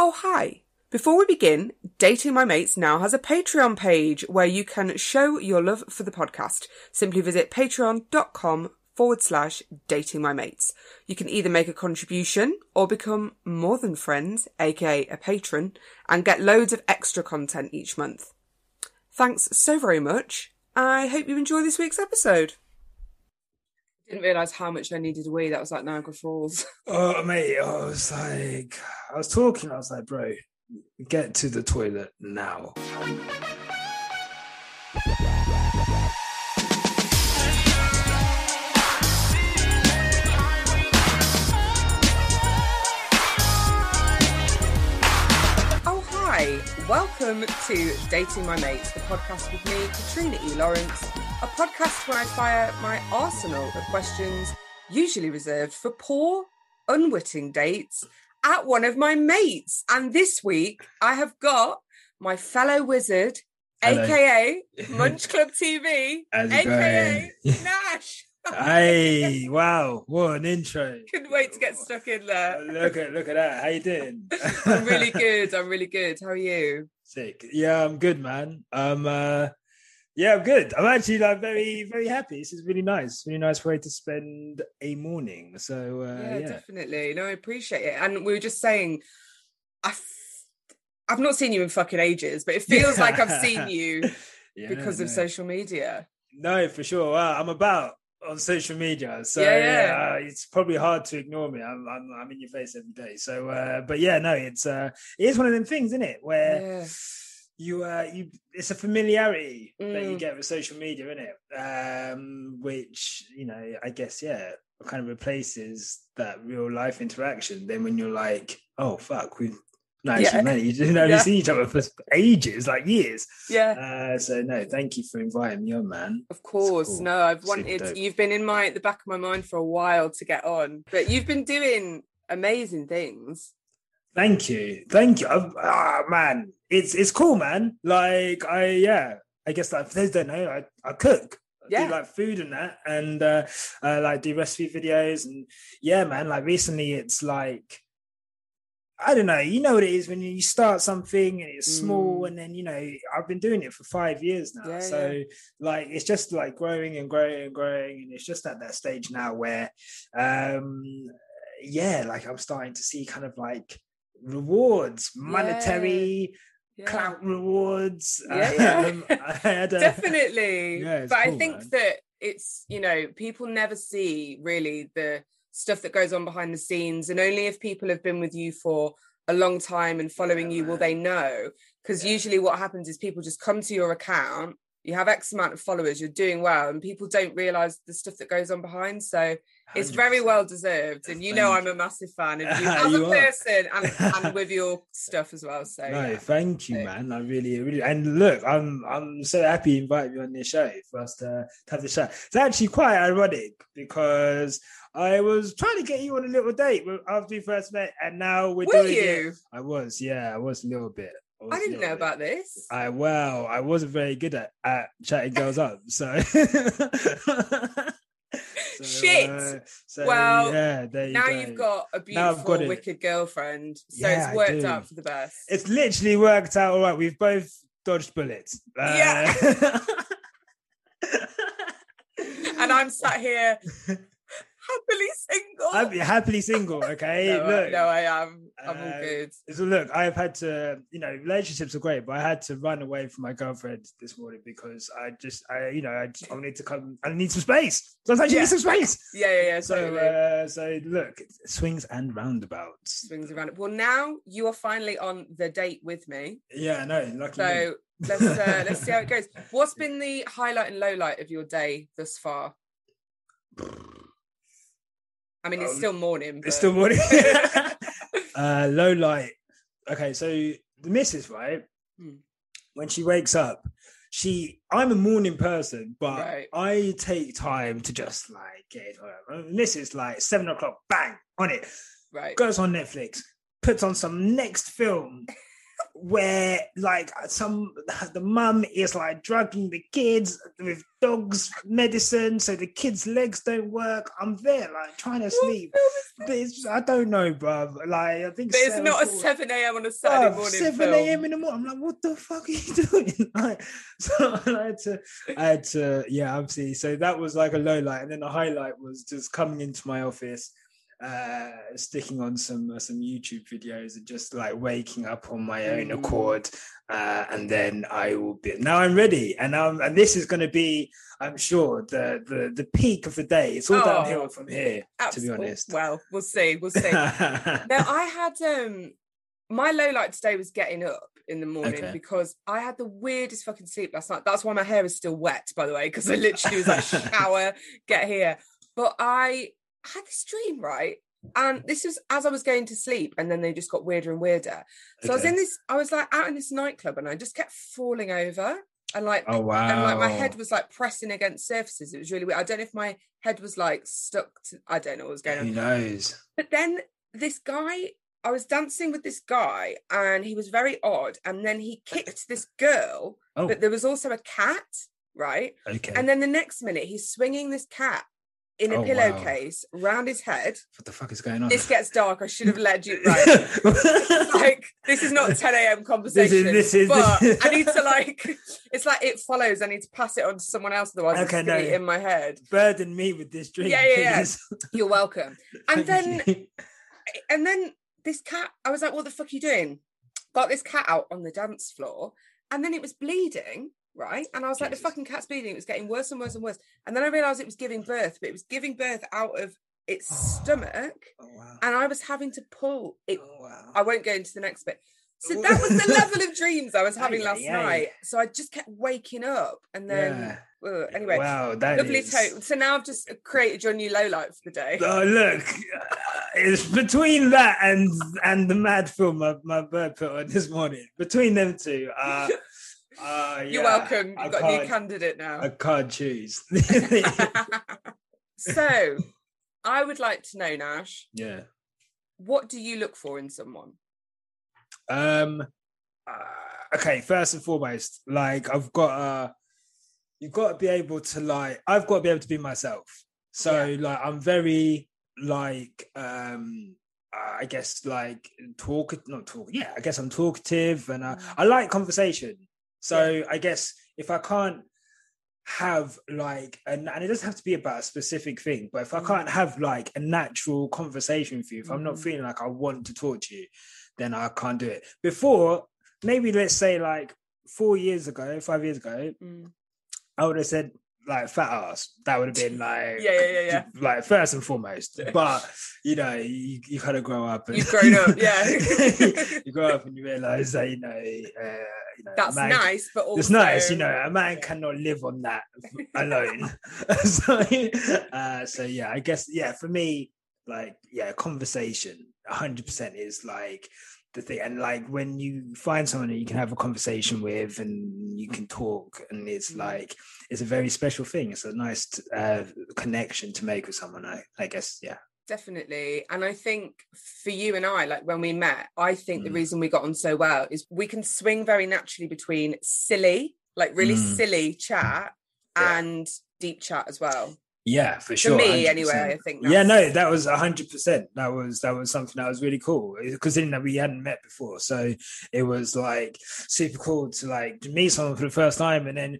Oh, hi. Before we begin, Dating My Mates now has a Patreon page where you can show your love for the podcast. Simply visit patreon.com forward slash dating my mates. You can either make a contribution or become more than friends, aka a patron, and get loads of extra content each month. Thanks so very much. I hope you enjoy this week's episode. Didn't realise how much I needed a wee. That was like Niagara Falls. Oh, mate, I was like, I was talking, I was like, bro, get to the toilet now. Welcome to Dating My Mates, the podcast with me, Katrina E. Lawrence, a podcast where I fire my arsenal of questions, usually reserved for poor, unwitting dates, at one of my mates. And this week, I have got my fellow wizard, Hello. aka Munch Club TV, aka going? Nash. Hey, wow, what an intro. Couldn't wait to get stuck in there. Look at look at that. How you doing? I'm really good. I'm really good. How are you? Sick. Yeah, I'm good, man. Um uh yeah, I'm good. I'm actually like very, very happy. This is really nice. Really nice way to spend a morning. So uh yeah, yeah. definitely. No, I appreciate it. And we were just saying, I f- I've not seen you in fucking ages, but it feels like I've seen you Yeah, because of no. social media. No, for sure. Wow, I'm about on social media, so Yeah, yeah, uh, it's probably hard to ignore me. I'm, I'm I'm in your face every day. So, uh, but yeah, no, it's uh, it is one of them things, isn't it? Where Yeah. you uh, you it's a familiarity that you Mm. get with social media, isn't it? Um, which you know, I guess, yeah, kind of replaces that real life interaction. Then when you're like, oh fuck, we've not actually Yeah. met you know, Yeah. we've seen each other for ages, like years. Yeah, Uh, so no, thank you for inviting me on, man. of course. cool. No, I've wanted. You've been in my the back of my mind for a while to get on, but you've been doing amazing things. Thank you, thank you. Ah, man, it's it's cool, man. Like I, yeah, I guess like for those don't know, I, I cook. I Yeah. do like food and that, and uh, uh, like do recipe videos, and yeah, man. Like recently, it's like I don't know. You know what it is when you start something and it's small, Mm. and then you know I've been doing it for five years now. Yeah, so yeah. like it's just like growing and growing and growing, and it's just at that stage now where, um, yeah, like I'm starting to see kind of like rewards, monetary Yeah. clout rewards. Yeah, yeah. Um, I had a- definitely but i think man. that it's you know people never see really the stuff that goes on behind the scenes and only if people have been with you for a long time and following Yeah, you will they know because Yeah. usually what happens is people just come to your account you have x amount of followers you're doing well and people don't realize the stuff that goes on behind so it's very 100%. well deserved and you know i'm a massive fan of you as You a person and, and with your stuff as well so No, yeah. thank you, So- man. I really, really, and look, I'm, I'm so happy you invited me on this show for us to, to have the chat. It's actually quite ironic because I was trying to get you on a little date after we first met, and now we're were doing you it. I was, yeah, I was a little bit. I a didn't know about this I well, I wasn't very good at, at chatting girls up, so. So, Shit. uh, so, Well, yeah, there you now go. you've got a beautiful, got wicked girlfriend. So Yeah, it's worked out for the best. It's literally worked out all right. We've both dodged bullets. Uh, Yeah. and I'm sat here happily single. I'm happily single. Okay, no, look. no, I am. I'm all uh, good. So look, I've had to, you know, relationships are great, but I had to run away from my girlfriend this morning because I just, I, you know, I, just, I need to come, I need some space. So I was like, you Yeah. need some space. Yeah, yeah, yeah. So, totally. uh, so look, swings and roundabouts. Swings around. Well, now you are finally on the date with me. Yeah, no, lucky me. So let's uh, let's see how it goes. What's been the highlight and low light of your day thus far? I mean, it's Um, still morning. It's still morning. uh, low light. Okay, so the missus, right? Hmm. When she wakes up, she I'm a morning person, but Right. I take time to just like get it. on. Missus like seven o'clock, bang on it. right. Goes on Netflix, puts on some next film. Where like some the mum is like drugging the kids with dogs medicine so the kids legs don't work. I'm there like trying to sleep. but it's i don't know bro like i think it's not a 7 a.m on a saturday morning 7 a.m in the morning i'm like what the fuck are you doing? Like so i had to i had to yeah obviously. So that was like a low light. And then the highlight was just coming into my office uh, sticking on some uh, some YouTube videos and just like waking up on my own mm. accord, uh, and then I will be now I'm ready, and um and this is going to be I'm sure the the the peak of the day. It's all oh, downhill from here, absolutely. to be honest. Well, we'll see, we'll see. now I had um my low light today was getting up in the morning okay. because I had the weirdest fucking sleep last night. That's why my hair is still wet, by the way, because I literally was like shower, get here. But I I had this dream, right? And this was as I was going to sleep, and then they just got weirder and weirder. So okay. I was in this, I was like out in this nightclub, and I just kept falling over, and like, oh wow, and like my head was like pressing against surfaces. It was really weird. I don't know if my head was like stuck. To, I don't know what was going on. Who knows? But then this guy, I was dancing with this guy, and he was very odd. And then he kicked this girl, oh. but there was also a cat, right? Okay. And then the next minute, he's swinging this cat in a oh, pillowcase wow. round his head. What the fuck is going on? This gets dark. I should have led you right. like this is not 10 a.m. conversation. This is, this is but this... I need to like it's like it follows. I need to pass it on to someone else, otherwise okay, no. in my head. Burden me with this dream. Yeah, yeah, yeah. You're welcome. And then and then this cat, I was like, what the fuck are you doing? Got this cat out on the dance floor, and then it was bleeding right? And I was like, the fucking cat's bleeding. It was getting worse and worse and worse. And then I realized it was giving birth, but it was giving birth out of its oh, stomach. Oh, wow. And I was having to pull it. Oh, wow. I won't go into the next bit. So that was the level of dreams I was having last yeah, night. So I just kept waking up, and then yeah. uh, anyway, wow, that lovely is... to- So now I've just created your new low light for the day. Oh look, uh, it's between that and and the mad film my, my bird put on this morning. Between them two, uh, Uh, You're welcome. You've I got a new candidate now. I can't choose. so, I would like to know, Nash. Yeah. What do you look for in someone? Um. Uh, okay. First and foremost, like I've got uh you've got to be able to like I've got to be able to be myself. So yeah. like I'm very like um I guess like talk not talk yeah I guess I'm talkative and I, mm. I like conversation so yeah. I guess if I can't have like and, and it doesn't have to be about a specific thing but if i mm. can't have like a natural conversation with you if mm-hmm. i'm not mm-hmm. feeling like i want to talk to you then i can't do it before maybe let's say like four years ago five years ago mm. i would have said like fat ass. That would have been like yeah, yeah, yeah, yeah. Like first and foremost. But you know, you, you kind of grow up. And, You've grown up, yeah. you grow up and you realize that you know, uh, you know, that's man, nice, but also it's nice. You know, a man cannot live on that alone. so, uh, so yeah, I guess yeah, for me, like yeah, conversation, hundred percent is like the thing and like when you find someone that you can have a conversation with and you can talk and it's mm. like it's a very special thing it's a nice uh, connection to make with someone I, I guess yeah definitely and i think for you and i like when we met i think mm. the reason we got on so well is we can swing very naturally between silly like really mm. silly chat yeah. and deep chat as well yeah, for sure. For me, 100%. anyway, I think. Yeah, no, that was hundred percent. That was that was something that was really cool because that we hadn't met before, so it was like super cool to like meet someone for the first time, and then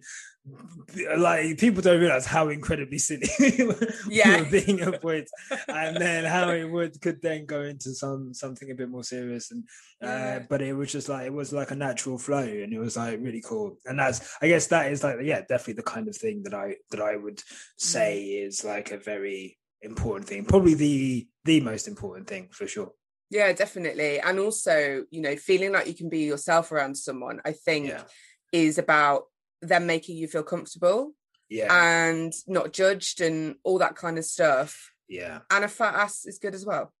like people don't realize how incredibly silly yeah. being at points. And then how it would could then go into some something a bit more serious and uh, but it was just like it was like a natural flow and it was like really cool. And that's i guess that is like yeah definitely the kind of thing that i that i would say mm. is like a very important thing. Probably the the most important thing for sure. Yeah definitely. And also you know feeling like you can be yourself around someone i think yeah. is about them making you feel comfortable yeah. and not judged and all that kind of stuff. Yeah. And a fat ass is good as well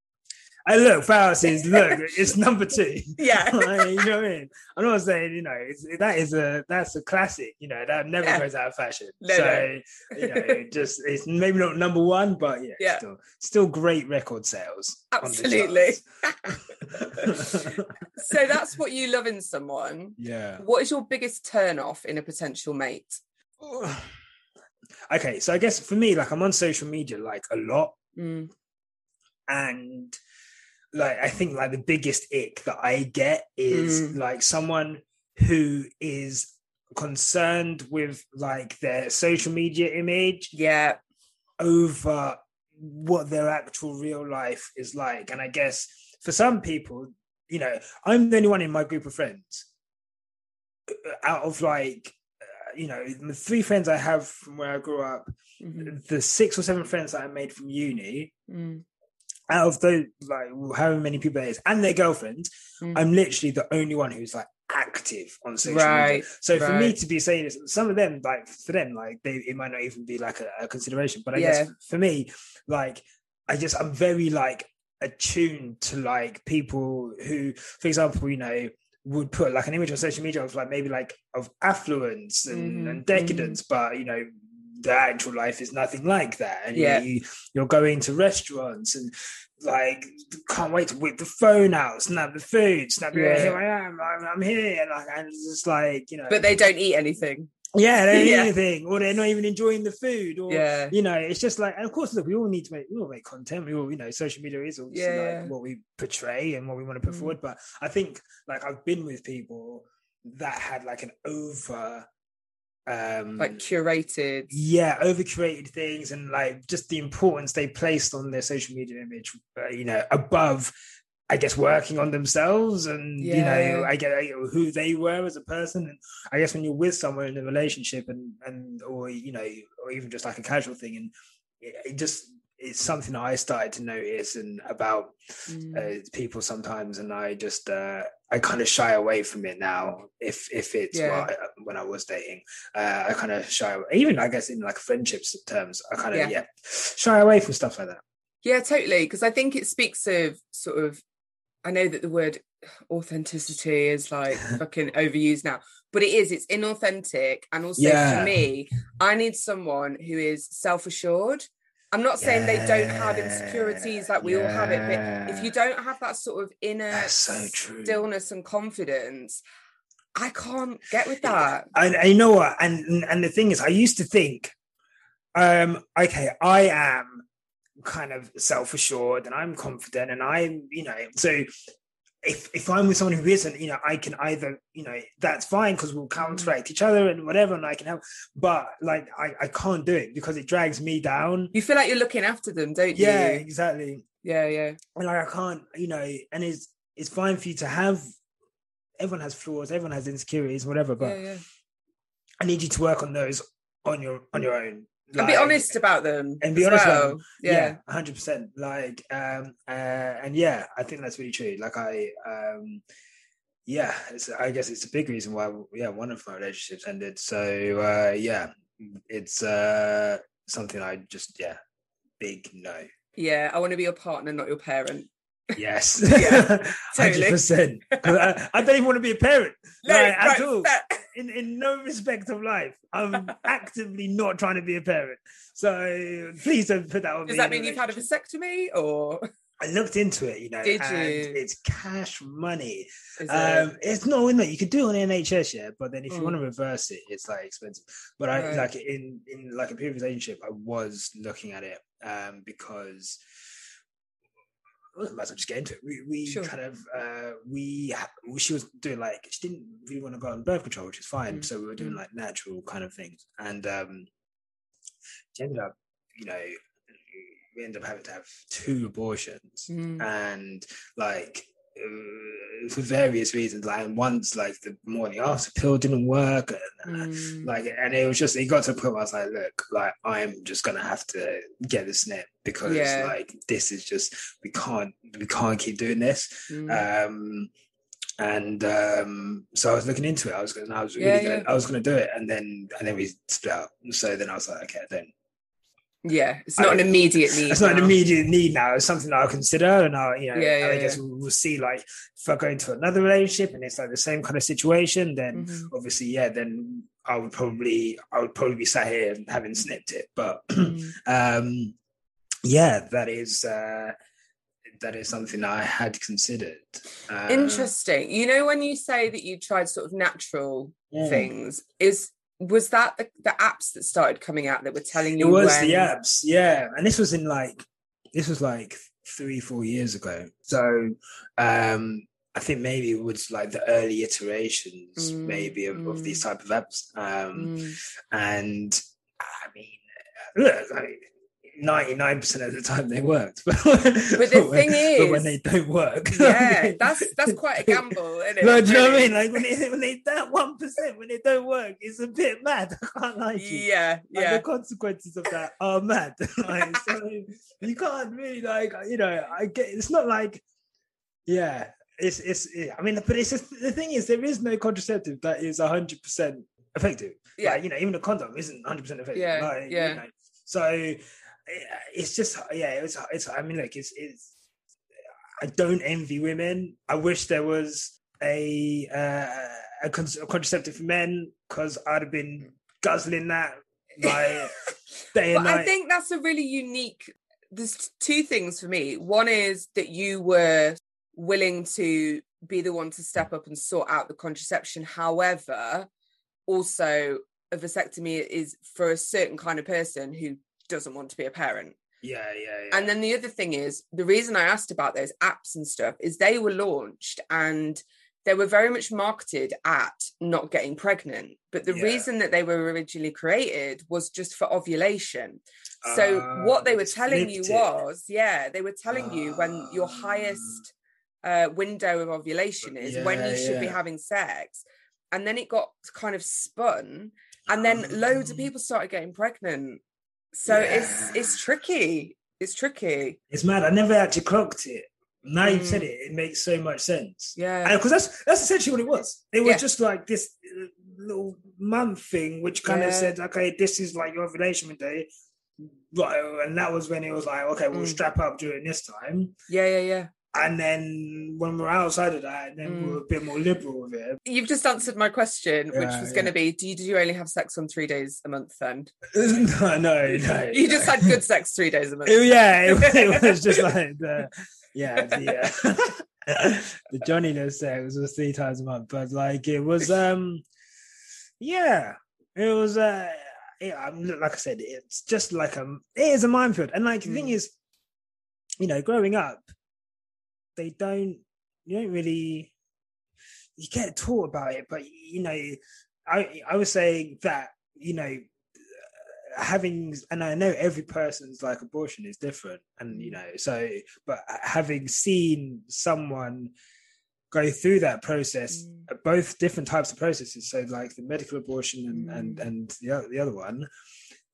I look, Faust is look, it's number two. Yeah. Like, you know what I mean? I'm not saying, you know, it's, that is a that's a classic, you know, that never Yeah. goes out of fashion. No, so no. you know, just it's maybe not number one, but yeah, Yeah. still still great record sales. Absolutely. so that's what you love in someone. yeah. What is your biggest turn off in a potential mate? okay, so I guess for me, like I'm on social media like a lot, Mm, and like I think like the biggest ick that I get is Mm. like someone who is concerned with like their social media image yeah. over what their actual real life is like. And I guess for some people, you know, I'm the only one in my group of friends uh, out of like, uh, you know, the three friends I have from where I grew up, Mhm, the six or seven friends that I made from uni, mm, out of those, like, however many people it is, and their girlfriends, Mm. I'm literally the only one who's like active on social media. Right. So for me to be saying this, some of them, like for them, like they it might not even be like a, a consideration. But I Yeah. guess for me, like I just I'm very like attuned to like people who, for example, you know, would put like an image on social media of like maybe like of affluence and, Mhm, and decadence, but you know, the actual life is nothing like that. And Yeah. you, you're going to restaurants and like can't wait to whip the phone out, snap the food, snap yeah. Yeah. here I am, I'm, I'm here, and like and it's just like you know, But they don't eat anything. yeah, they don't eat anything, or they're not even enjoying the food, or Yeah. you know, it's just like, and of course, look, we all need to make, we all make content. We all, you know, social media is also Yeah. like what we portray and what we want to put Mm. forward. But I think, like, I've been with people that had like an over, um, Like curated. yeah, over curated things and like just the importance they placed on their social media image, uh, you know, above. I guess working on themselves and you know I get who they were as a person and I guess when you're with someone in a relationship and and or you know or even just like a casual thing and it, it just it's something I started to notice and about Mm. uh, people sometimes and I just uh, I kind of shy away from it now if if it's Yeah. well, when I was dating uh, I kind of shy away even I guess in like friendships terms I kind of Yeah. yeah. shy away from stuff like that Yeah, totally. Because I think it speaks of sort of, I know that the word authenticity is like fucking overused now, but it is, it's inauthentic. And also Yeah. for me, I need someone who is self assured. I'm not saying they don't have insecurities like we all have it, but if you don't have that sort of inner so stillness and confidence, I can't get with that. and, and you know what? And and the thing is i used to think um okay i am kind of self-assured and i'm confident and i'm you know so if if i'm with someone who isn't you know i can either you know that's fine because we'll mm-hmm. counteract each other and whatever and i can help but like i i can't do it because it drags me down You feel like you're looking after them, don't you? yeah exactly Yeah, yeah. and like I can't, you know, and it's it's fine for you to have. Everyone has flaws. Everyone has insecurities, whatever. But yeah, yeah. I need you to work on those on your on your own. And be honest about them. and be honest about well. them. Yeah. Yeah, hundred percent. Like, um, uh, and yeah, I think that's really true. Like, I, um, yeah, it's, I guess it's a big reason why, yeah, one of my relationships ended. So, uh, yeah, it's uh something I just, yeah, big no. Yeah, I want to be your partner, not your parent. Yes, Yeah, totally. percent. I, I don't even want to be a parent. No, Like, at all. fair. In, in no respect of life. I'm actively not trying to be a parent. So please don't put that on Does me Does that mean you've had a vasectomy or I looked into it, you know, Did and you? it's cash money. is it? Um, it's not no, you could do it on NHS, yeah, but then if you Mm. want to reverse it, it's like expensive. But I Right. like in in like a previous relationship, I was looking at it um because as well just get into it. We, we Sure. kind of uh we she was doing like she didn't really want to go on birth control, which is fine. Mm. So we were doing Mm. like natural kind of things, and um she ended up, you know, we ended up having to have two abortions Mm. and like for various reasons like once like the morning after pill didn't work and uh, Mm. like and it was just it got to a point where I was like look like I'm just gonna have to get the snip because Yeah. like this is just we can't we can't keep doing this Mm. um and um so I was looking into it I was gonna I was really Yeah, gonna yeah. I was gonna do it and then and then we split up so then I was like okay then Yeah, it's not an immediate need. It's not an immediate need now. It's something that I'll consider, and I'll, you know, Yeah, yeah, I guess yeah. we'll, see. Like, if I go into another relationship and it's like the same kind of situation, then Mhm. obviously, yeah, then I would probably, I would probably be sat here and having snipped it. But, Mm. um, yeah, that is, uh, that is something I had considered. Uh, Interesting. You know, when you say that you tried sort of natural yeah. things, is was that the, the apps that started coming out that were telling you? It was when... the apps, yeah, and this was in like this was like three, four years ago. So um I think maybe it was like the early iterations, Mm, maybe of, of these mm. type of apps. Um Mm. and I mean, look, I mean. 99% of the time they worked but, but the thing but when is- they don't work Yeah, that's that's quite a gamble, isn't it? no, do you know what I mean? Like when they when they that one percent when they don't work, it's a bit mad. I can't lie to you. Yeah, Like, yeah. the consequences of that are mad. like, so you can't really like you know. I get it's not like yeah. It's it's yeah, I mean, but it's just, the thing is there is no contraceptive that is hundred percent effective. Yeah. Like, you know, even the condom isn't hundred percent effective. Yeah, Like, yeah. You know, so it's just yeah. It's it's. I mean, like it's it's. I don't envy women. I wish there was a uh, a, con- a contraceptive for men because I'd have been guzzling that like day and But I think that's a really unique. There's two things for me. One is that you were willing to be the one to step up and sort out the contraception. However, also a vasectomy is for a certain kind of person who doesn't want to be a parent. yeah, yeah, yeah. And then the other thing is the reason I asked about those apps and stuff is they were launched and they were very much marketed at not getting pregnant. But the Yeah. reason that they were originally created was just for ovulation. So Ah, what they were telling you was, yeah, they were telling you when your Ah. highest uh, window of ovulation is when you Yeah, should be having sex. And then it got kind of spun, and then loads of Ah. people started getting pregnant. So it's it's tricky. It's tricky. It's mad. I never actually clocked it. Now you've said Mm. it, it makes so much sense. Yeah. because that's that's essentially what it was. It was Yeah. just like this uh, little month thing, which kind of said, okay, this is like your ovulation window, right? And that was when it was like, okay, we'll Mm. strap up during this time, Yeah, yeah, yeah. And then when we're outside of that, then Mm. we're a bit more liberal with it. You've just answered my question, which Yeah, was going to be: Do you, do you only have sex on three days a month? Then no, no, no. you just had good sex three days a month. Yeah, it, it was just like the yeah, the uh, the Johnniness there was three times a month, but like it was um yeah, it was uh yeah, like I said, it's just like a it is a minefield, and like the thing Mm. is, you know, growing up, they don't you don't really you get taught about it, but you know, I I was saying that you know having and i know every person's like abortion is different and you know so but having seen someone go through that process Mm. both different types of processes so like the medical abortion and and Mm. and the, o- the other one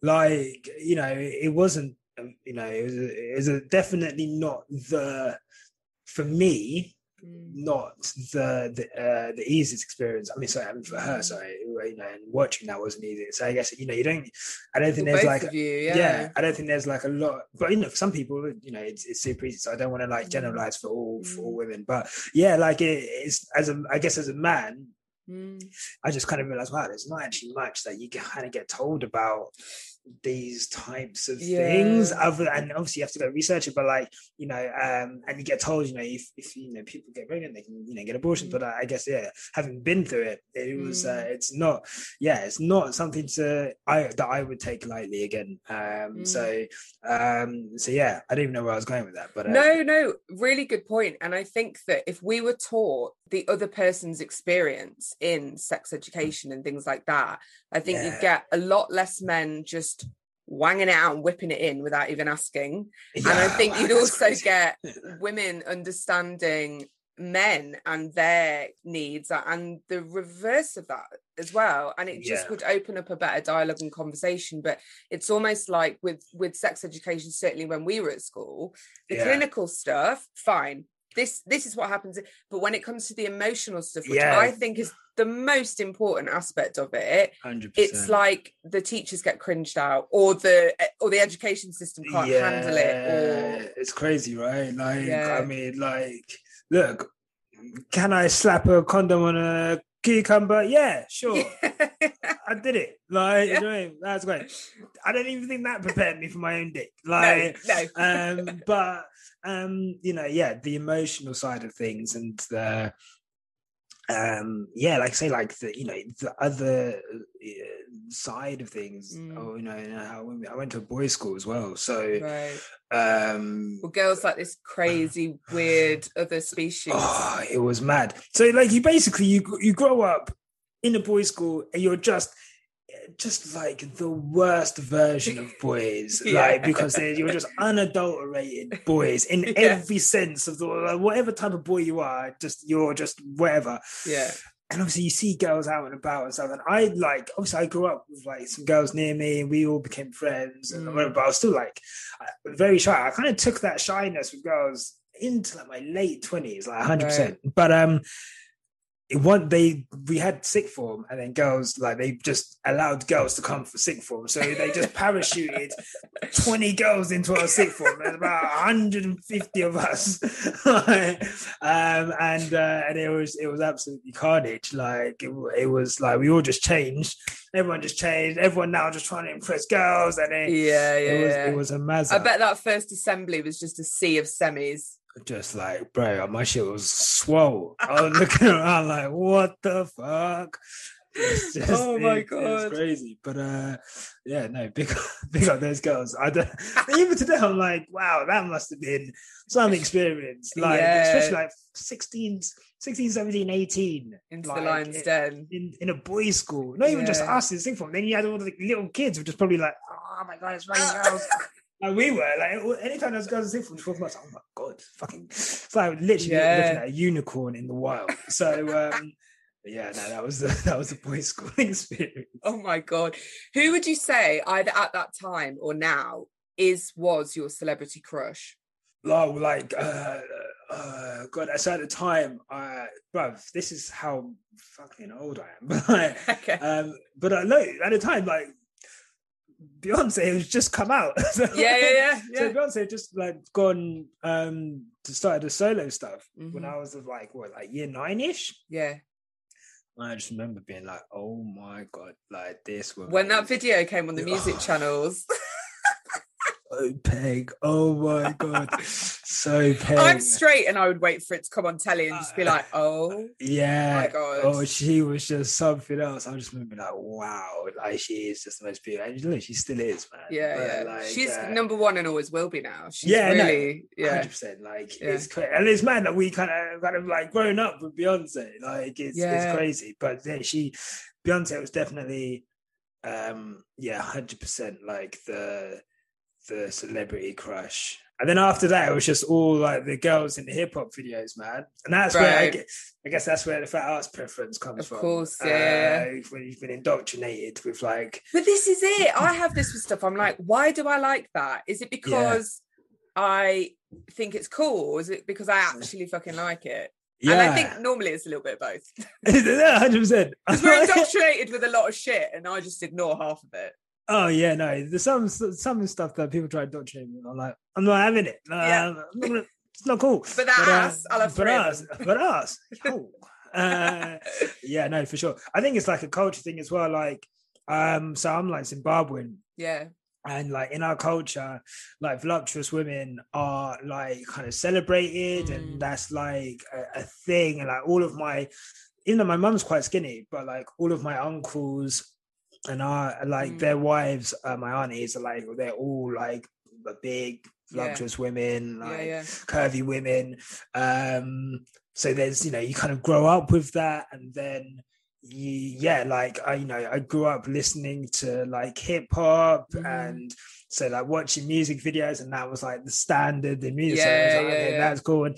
like you know it wasn't um, you know it was, a, it was a definitely not the for me Mm. not the the uh, the easiest experience. I mean, sorry, I mean for her, Mm. sorry, you know, and watching that wasn't easy. So I guess you know you don't. I don't think For there's like you, yeah. yeah. I don't think there's like a lot, but you know, for some people, you know, it's, it's super easy. So I don't want to like Mm. generalize for all for all Mm. women, but yeah, like it, it's as a I guess as a man, Mm. I just kind of realized wow, there's not actually much that you kind of get told about these types of things other and obviously you have to go research it but like you know um and you get told you know if, if you know people get pregnant they can you know get abortions Mm. but I, I guess yeah having been through it it was uh, Mm. it's not yeah it's not something to i that i would take lightly again um Mm. so um so yeah i don't even know where i was going with that but uh, No, no, really good. And I think that if we were taught the other person's experience in sex education and things like that, I think Yeah. you'd get a lot less men just wanging it out and whipping it in without even asking. and I think you'd also crazy. get women understanding men and their needs and the reverse of that as well and it just Yeah. would open up a better dialogue and conversation but it's almost like with with sex education certainly when we were at school the Yeah. clinical stuff fine this this is what happens but when it comes to the emotional stuff which Yeah. i think is the most important aspect of it Hundred it's like the teachers get cringed out or the or the education system can't handle it or it's crazy, right? Like, Yeah. I mean, like, look, can I slap a condom on a cucumber? Yeah, sure. I did it. Like, you know what I mean? That's great. I don't even think that prepared me for my own dick. Like, no. um, but um, you know, yeah, the emotional side of things and the um yeah like I say like the you know the other uh, side of things Mm. oh you know, you know how i went to a boys school as well so right um well girls like this crazy weird other species oh, it was mad so like you basically you you grow up in a boys school and you're just just like the worst version of boys Yeah. like because they're, you're just unadulterated boys in Yeah. every sense of the like, whatever type of boy you are just you're just whatever yeah and obviously you see girls out and about and stuff. And I like obviously I grew up with like some girls near me, and we all became friends. And Mm. whatever, but I was still like very shy. I kind of took that shyness with girls into like my late twenties, like hundred percent. But um, it one they we had sixth form, and then girls like they just allowed girls to come for sixth form, so they just parachuted twenty girls into our sixth form. There's about hundred and fifty of us, um, and uh, and it was it was absolutely carnage. Like it, it was like we all just changed. Everyone just changed. Everyone now just trying to impress girls, and it, yeah yeah, it was yeah. it was a mazza. i bet that first assembly was just a sea of semis just like, bro, my shit was swole. I was looking around like, what the fuck? Just, Oh my it- God. it's crazy. But uh, yeah, no, big, big up those girls. I don't, even today, I'm like, wow, that must have been some experience. Like, Yeah. especially like 16, 16, 17, 18. into like, the lion's it- den In, in a boys' school, not even just Yeah. us in form. Then you had all the little kids, which is probably like, oh my god, it's raining girls. Like we were like anytime those girls in form, twelve months, oh my god, fucking it's like literally Yeah. looking at a unicorn in the wild. So um yeah, no, that was the that was the boys' school experience. oh my god who would you say either at that time or now is was your celebrity crush Oh, like uh, uh God, so at the time, uh bruv, this is how fucking old I am. But okay um, but I know at the time, like Beyonce it was just come out. So, yeah yeah yeah, yeah. So Beyonce just like gone um to start the solo stuff when Mhm. I was like what like year nine ish. yeah And I just remember being like, oh my god, like this when that video came on the music channels so peg. Oh my god, so peg. i'm straight and i would wait for it to come on telly and just be Uh, like oh Yeah. God. Oh, she was just something else. I just remember like, wow, like she is just the most beautiful. And look, she still is, man. yeah But, yeah like, she's uh, number one and always will be now she's Yeah, no, really yeah hundred percent. Like Yeah. it's crazy, and it's mad that we kind of kind of like grown up with Beyonce. Like it's Yeah. it's crazy, but then she Beyonce was definitely, um, yeah, hundred percent like the the celebrity crush. And then after that, it was just all like the girls in the hip hop videos, man. And that's where I, Right. get, I guess that's where the fat ass preference comes Of from. Of course, yeah, Uh, when you've been indoctrinated with like, But this is it. I have this with stuff. I'm like, why do I like that? Is it because I think it's cool? Or is it because I actually fucking like it? yeah, And I think normally it's a little bit of both. hundred percent. Because we're indoctrinated with a lot of shit and I just ignore half of it. Oh yeah, no. There's some some stuff that people try me. I'm like, I'm not having it. No, Yeah. Not gonna- it's not cool. But that uh, ass, I'll have but us, but us. Yo. Uh, yeah, no, for sure. I think it's like a culture thing as well. Like, um, so I'm like Zimbabwean, yeah. and like in our culture, like voluptuous women are like kind of celebrated, Mm. and that's like a, a thing. And like all of my, even though my mum's quite skinny, but like all of my uncles and I like Mm. their wives, uh, my aunties are like they're all like big Yeah. voluptuous women, like yeah. curvy women. Um, so there's you know you kind of grow up with that, and then yeah, like I you know I grew up listening to like hip hop Mhm. and so like watching music videos, and that was like the standard in music. so Yeah, like, yeah, okay, yeah. that's cool. And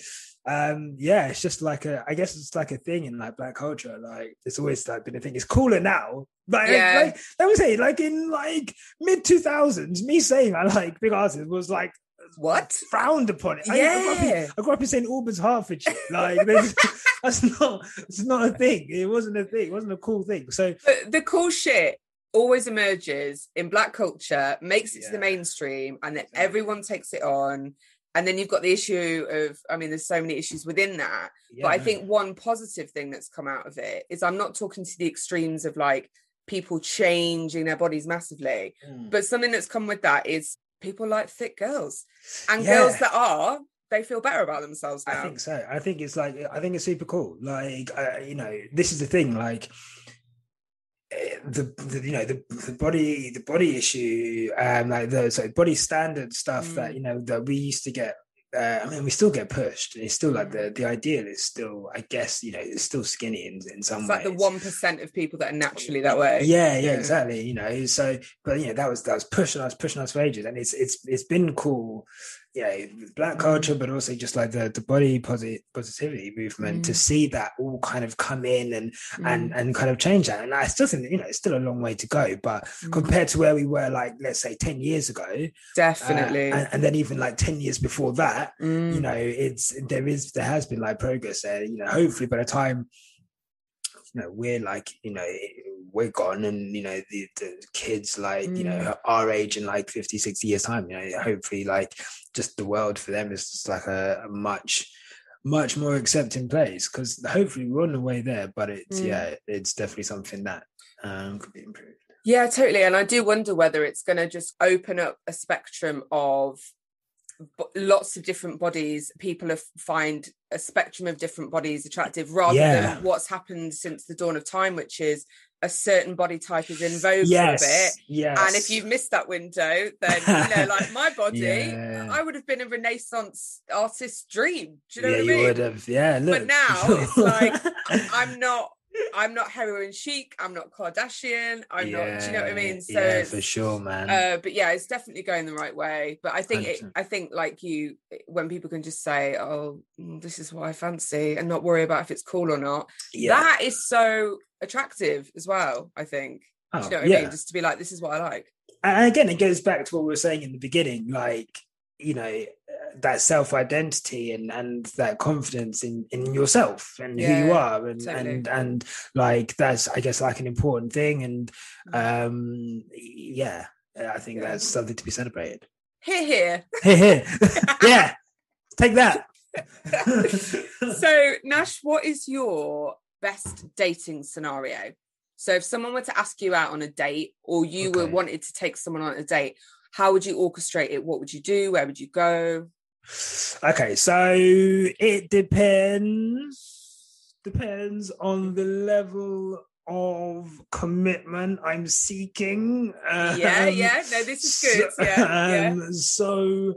um, yeah, it's just like a I guess it's like a thing in like black culture. Like it's always like been a thing. It's cooler now. Like, Yeah. like let me say, like in like mid two thousands, me saying I like big artists was like what frowned upon it. I, I, grew up in, Yeah. I grew up in St Albans, Hertfordshire. Like that's not it's not a thing. It wasn't a thing. It wasn't a cool thing. So But the cool shit always emerges in black culture, makes it to the mainstream, and then everyone takes it on. And then you've got the issue of, I mean, there's so many issues within that. but I think one positive thing that's come out of it is I'm not talking to the extremes of like people changing their bodies massively, Mm. but something that's come with that is people like thick girls and Yeah. girls that are, they feel better about themselves now. I think so. I think it's like I think it's super cool. Like uh, you know, this is the thing. Like eh, the, the you know the, the body the body issue um like the so body standard stuff that Mm. you know that we used to get uh, I mean, we still get pushed. It's still like the the ideal is still, I guess, you know, it's still skinny in in some it's ways. like the one percent of people that are naturally that way. Yeah, yeah, Yeah. exactly. You know, so but you know that was that was pushing us, pushing us for ages, and it's it's it's been cool, with black culture, but also just like the the body posi- positivity movement to Mm. see that all kind of come in and and Mm, and kind of change that. And I still think you know it's still a long way to go, but mm. compared to where we were, like let's say ten years ago, uh, definitely. and, and then even like ten years before that, Mm. you know it's there is there has been like progress there you know hopefully by the time you know we're like you know we're gone and you know the, the kids like you know Mm. our age in like 50 60 years time you know hopefully like just the world for them is just like a, a much much more accepting place because hopefully we're on the way there but it's Mm. yeah it's definitely something that um could be improved Yeah, totally. And I do wonder whether it's going to just open up a spectrum of lots of different bodies. People have find a spectrum of different bodies attractive rather Yeah. than what's happened since the dawn of time, which is a certain body type is in vogue yes for a bit. yes And if you've missed that window, then you know, like my body, Yeah. I would have been a Renaissance artist's dream. Do you know yeah what I you mean? would have yeah look. now it's like, I'm not I'm not heroin chic, I'm not Kardashian, I'm not do you know what I mean? So yeah, for sure, man. uh, but yeah, it's definitely going the right way. But I think it, I think like you, when people can just say, "Oh, mm, this is what I fancy," and not worry about if it's cool or not, yeah, that is so attractive as well. I think. Do Oh, you know what yeah. I mean? Just to be like, "This is what I like." and again, it goes back to what we were saying in the beginning, like you know that self identity and and that confidence in in yourself and who you are, and totally. and and like that's I guess like an important thing, and Mm. um yeah, I think Yeah. that's something to be celebrated. Here, here. Here, here, yeah, take that. so Nash, what is your best dating scenario? So if someone were to ask you out on a date or you were wanted to take someone on a date, how would you orchestrate it? What would you do? Where would you go? Okay, so it depends depends on the level of commitment I'm seeking. yeah, Um, yeah. No, this is good. So, yeah, yeah. um, so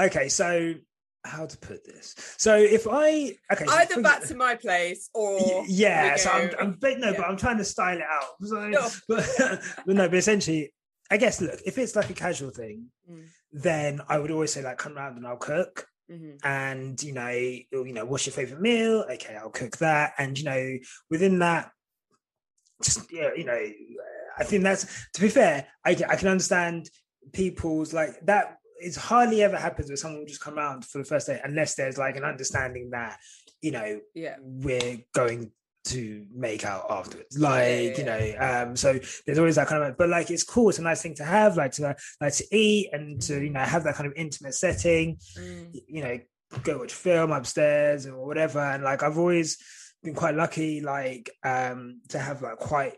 okay, so how to put this? So if I okay, Either for- back to my place or yeah, so I'm, I'm but no, yeah. but I'm trying to style it out. So, Sure. but, but no, but essentially, I guess look, if it's like a casual thing, Mm. Then I would always say like come round and I'll cook Mhm. and you know you know what's your favorite meal okay i'll cook that and you know within that just yeah you know i think that's to be fair i, I can understand people's like that It's hardly ever happens where someone will just come around for the first day unless there's like an understanding that you know yeah. we're going to make out afterwards. Like you know um so there's always that kind of but like it's cool. It's a nice thing to have like to like to eat and to you know have that kind of intimate setting. Mm. you know go watch film upstairs or whatever. And like i've always been quite lucky like um to have like quite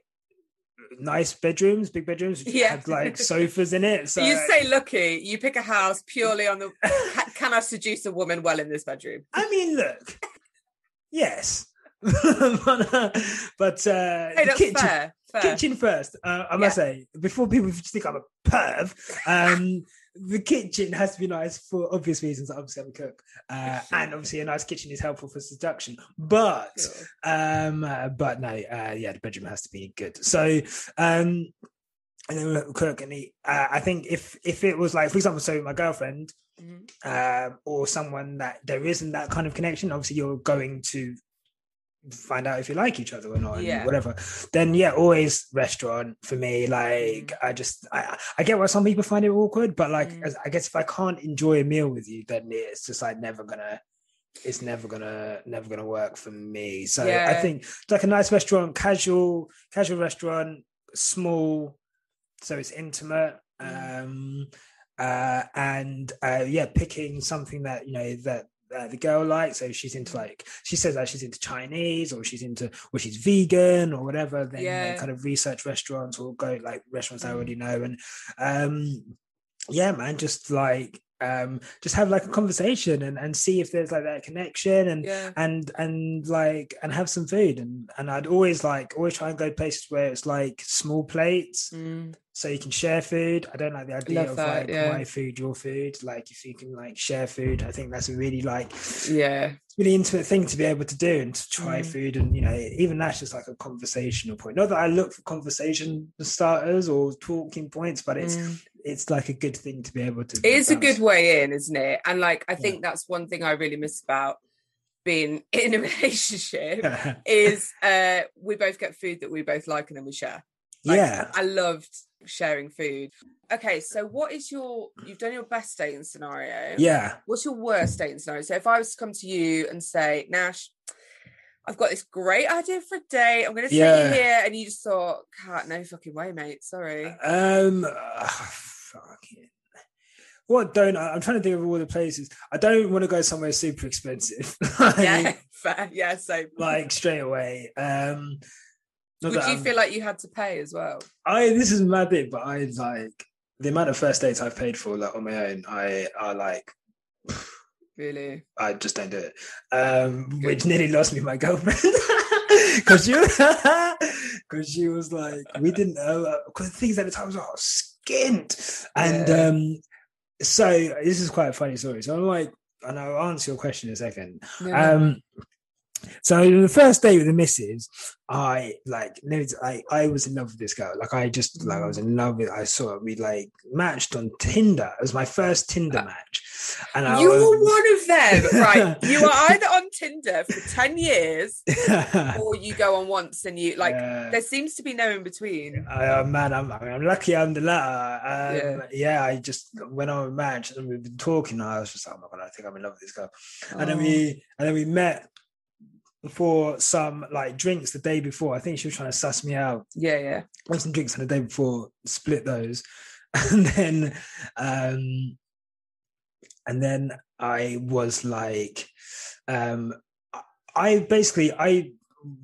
nice bedrooms big bedrooms which Yeah. had like sofas in it. So you say lucky, you pick a house purely on the can I seduce a woman well in this bedroom? i mean look. Yes but uh, but uh Hey, the that's kitchen fair. fair. kitchen first. Uh, I must say, before people think I'm a perv, um, the kitchen has to be nice for obvious reasons. Obviously, I'm a cook, uh, and obviously, a nice kitchen is helpful for seduction. But, um, uh, but no, uh, yeah, the bedroom has to be good. So, um, and then we'll cook and eat. Uh, I think if if it was like, for example, so my girlfriend Mhm. um, or someone that there isn't that kind of connection, obviously you're going to find out if you like each other or not, Yeah. whatever. Then yeah, always restaurant for me. Like I just I I get why some people find it awkward, but like Mm. I guess if I can't enjoy a meal with you, then it's just like never gonna. It's never gonna never gonna work for me. So I Yeah. think like a nice restaurant, casual casual restaurant, small, so it's intimate. Mm. Um, uh, and uh, yeah, picking something that you know that uh, the girl likes. So she's into like she says that she's into Chinese or she's into or she's vegan or whatever. Then Yeah. kind of research restaurants or go like restaurants I Mm. already know. And um, yeah, man, just like um, just have like a conversation and and see if there's like that connection and Yeah. and and like and have some food and and I'd always like always try and go places where it's like small plates Mm. So you can share food. I don't like the idea Love of that, like yeah. my food, your food. Like if you can like share food, I think that's a really like Yeah. really intimate thing to be able to do and to try Mm. food. And you know, even that's just like a conversational point. Not that I look for conversation starters or talking points, but it's Mm. it's like a good thing to be able to. It is a good way in, isn't it? And like, I Yeah. think that's one thing I really miss about being in a relationship is uh we both get food that we both like and then we share. Like, yeah. I loved sharing food. Okay, so what is your you've done your best dating scenario? Yeah. What's your worst dating scenario? So if I was to come to you and say, Nash, I've got this great idea for a date. I'm going to take Yeah. you here, and you just thought, "Cat, no fucking way, mate. Sorry." Um, uh, fucking. What don't I? I'm trying to think of all the places. I don't want to go somewhere super expensive. like, yeah, fair. Yeah. So, like straight away. Um, not would you I'm- feel like you had to pay as well? I this is bit, but I like the amount of first dates I've paid for like on my own. I are like Really? I just don't do it. Um, which nearly lost me my girlfriend because she because she was like we didn't know because the things at the time was oh, skint and Yeah. um so this is quite a funny story. So I'm like, and I'll answer your question in a second. No. Um, so the first day with the missus, I like, I I was in love with this girl. Like I just like I was in love with. I saw it. We like matched on Tinder. It was my first Tinder match, and I you was, were one of them, right? You were either on Tinder for ten years, or you go on once and you like. Yeah. There seems to be no in between. I, uh, man, I'm, I'm lucky I'm the latter. Um, Yeah. yeah. I just went on a match and we've been talking. And I was just like, oh my god, I think I'm in love with this girl. And then Oh. we and then we met for some like drinks the day before. I think she was trying to suss me out. Yeah, yeah. Had some drinks on the day before, split those, and then um and then I was like, um I basically I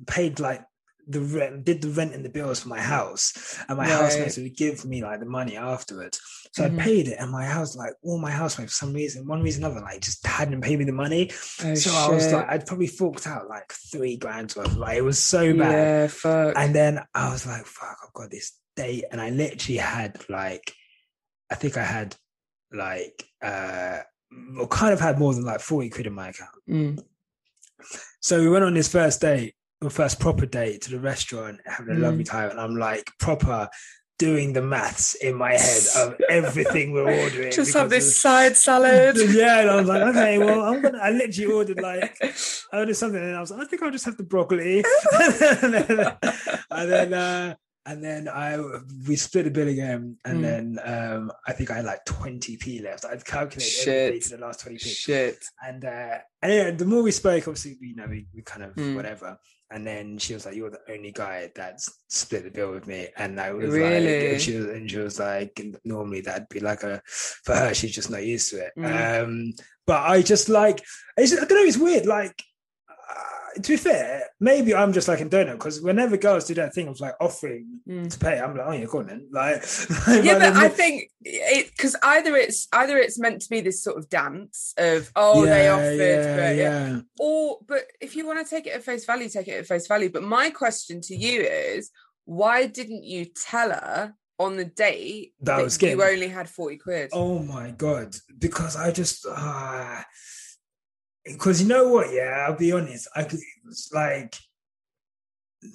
paid like the rent, did the rent and the bills for my house, and my Right. housemates would give me like the money afterwards. So Mhm. I paid it, and my house, like all my housemates, for some reason, one reason or another, like just hadn't paid me the money. Oh, so I was like, I'd probably forked out like three grand worth. Like it was so bad. yeah, fuck. And then I was like, fuck, I've got this date. And I literally had like, I think I had like, uh, well, kind of had more than like 40 quid in my account. Mm. So we went on this first date, the first proper date to the restaurant, having a lovely Mm. time. And I'm like, proper doing the maths in my head of everything we're ordering. Just have this of- side salad. yeah, and I was like, okay, well, I'm gonna. I literally ordered like I ordered something, and I was like, I think I'll just have the broccoli, and then, and then, uh, and then I we split the bill again, and Mm. then um, I think I had like twenty p left. I'd calculated Shit. everything to the last twenty p, Shit. and uh, and yeah, the more we spoke, obviously, you know, we, we kind of Mm. whatever. And then she was like, "You're the only guy that's split the bill with me." And I was like, Really? and she was, and she was like, "Normally that'd be like a for her. She's just not used to it." Mm. Um, but I just like, it's, I don't know. It's weird. Like, uh, to be fair, maybe I'm just like in donut because whenever girls do that thing of like offering Mm. to pay, I'm like, "Oh yeah, go on then." Like, yeah, but I think it because either it's either it's meant to be this sort of dance of oh they Yeah, offered, yeah, but yeah. or but if you want to take it at face value, take it at face value. But my question to you is, why didn't you tell her on the date That I was you only had forty quid? Oh my god! Because I just because you know what? Yeah, I'll be honest. I could it's like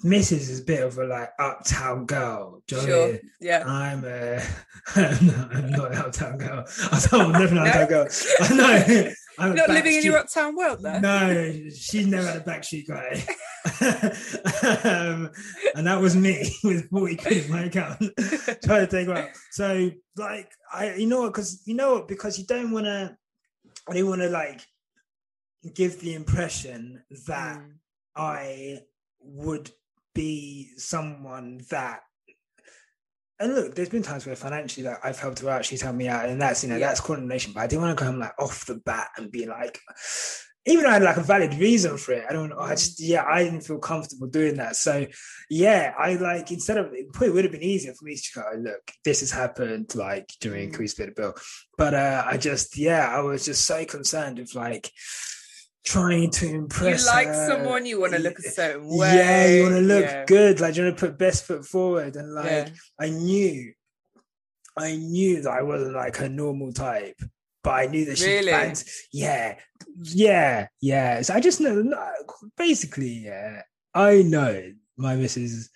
Mrs. is a bit of a like uptown girl. Do you know what I sure, yeah. I'm a I'm not, I'm not an uptown girl. I'm never an uptown girl. I know. I'm not living in your uptown world there. No, she's never had a backstreet guy. um, and that was me with 40 quid in my account trying to take her out. So, like, I, you know what, because, you know what, because you don't want to, I didn't want to, like, give the impression that Mm. I would be someone that. And look, there's been times where financially, like I've helped her out, she's helped me out, and that's you know Yeah. that's coordination. But I didn't want to come like off the bat and be like, even though I had like a valid reason for it, I don't. I just yeah, I didn't feel comfortable doing that. So yeah, I like instead of it probably would have been easier for me to go, look, this has happened. Like, during Mm. we split a bill? But uh I just yeah, I was just so concerned with like trying to impress. You like her. someone, you want to look a certain way. Yeah, you want to look Yeah. good. Like you want to put best foot forward, and like Yeah. I knew, I knew that I wasn't like her normal type, but I knew that she Really? Yeah, yeah, yeah. So I just know, basically, yeah. I know my missus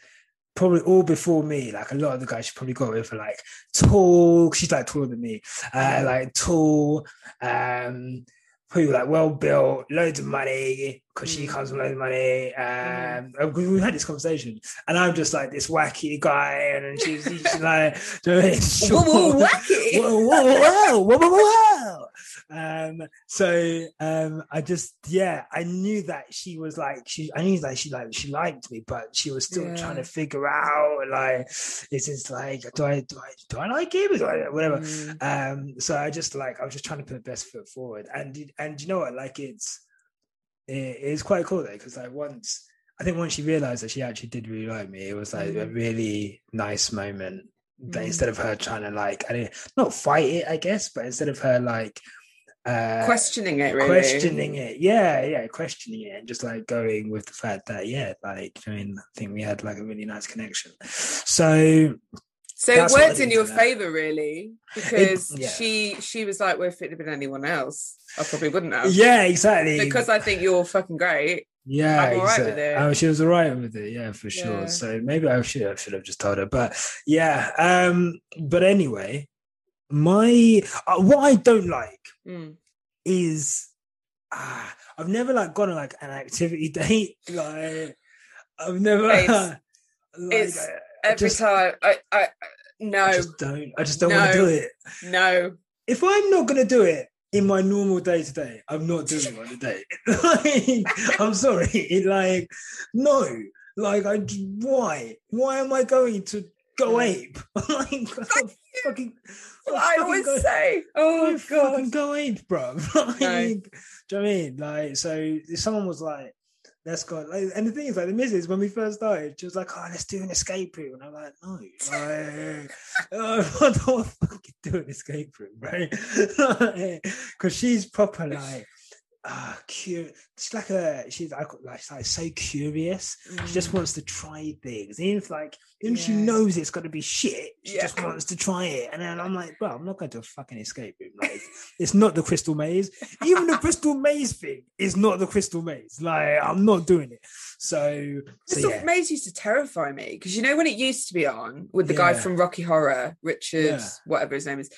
probably all before me. Like a lot of the guys she probably got with are like tall. She's like taller than me. Uh, Mhm. like tall. Um, who like well built, loads of money because she comes from loads of money. Um, Mm-hmm. uh, we had this conversation, and I'm just like this wacky guy, and she's, she's like, what Whoa, whoa, wacky. whoa, whoa, whoa, whoa, whoa, whoa. Um, so um, I just yeah, I knew that she was like she, I knew that she like she liked me, but she was still trying to figure out like, is this like, do I do I do I like him? Do I, whatever. Mm. Um, so I just like I was just trying to put the best foot forward, and and you know what, like it's it, it's quite cool though because like once I think once she realized that she actually did really like me, it was like a Mhm. really nice moment. That Mhm. instead of her trying to like I didn't not fight it, I guess, but instead of her like uh Questioning it, really. questioning it, yeah, yeah, questioning it, and just like going with the fact that yeah, like I mean, I think we had like a really nice connection. So So it That's worked in your favor, really, because yeah. she she was like, "Well, if it had been anyone else, I probably wouldn't have." yeah, exactly. Because I think you're fucking great. Yeah, I'm all right with it. Oh, she was all right with it. Yeah, for sure. Yeah. So maybe I should have, should have just told her. But yeah. Um. But anyway, my uh, what I don't like Mm. is ah, I've never like gone on like an activity date. Like I've never. It's- like, it's I, Every just- time, I, I, I- no, I just don't. I just don't want to do it. no, If I'm not gonna do it in my normal day to day, I'm not doing it on the day. like, I'm sorry. It, like, no. Like, I why? Why am I going to go ape? like, fucking. I always go- say. Oh fucking god, go ape, bro. like, do you know what I mean? Like, so if someone was like, let's go. Like, and the thing is, like, the missus, when we first started, she was like, oh, let's do an escape room. And I'm like, no, like, uh, I don't want to fucking do an escape room, right? Because she's proper, like, ah, cute. She's like a, she's like, like, she's like so curious. She just Mm. wants to try things. Even if, like, even if she Yeah. knows it's going to be shit, she Yeah. just wants to try it. And then I'm like, bro, I'm not going to a fucking escape room. Like, it's not the crystal maze. Even the crystal maze thing is not the crystal maze. Like, I'm not doing it. So, so Crystal yeah. Maze used to terrify me because you know when it used to be on with the guy from Rocky Horror, Richard, Yeah. whatever his name is.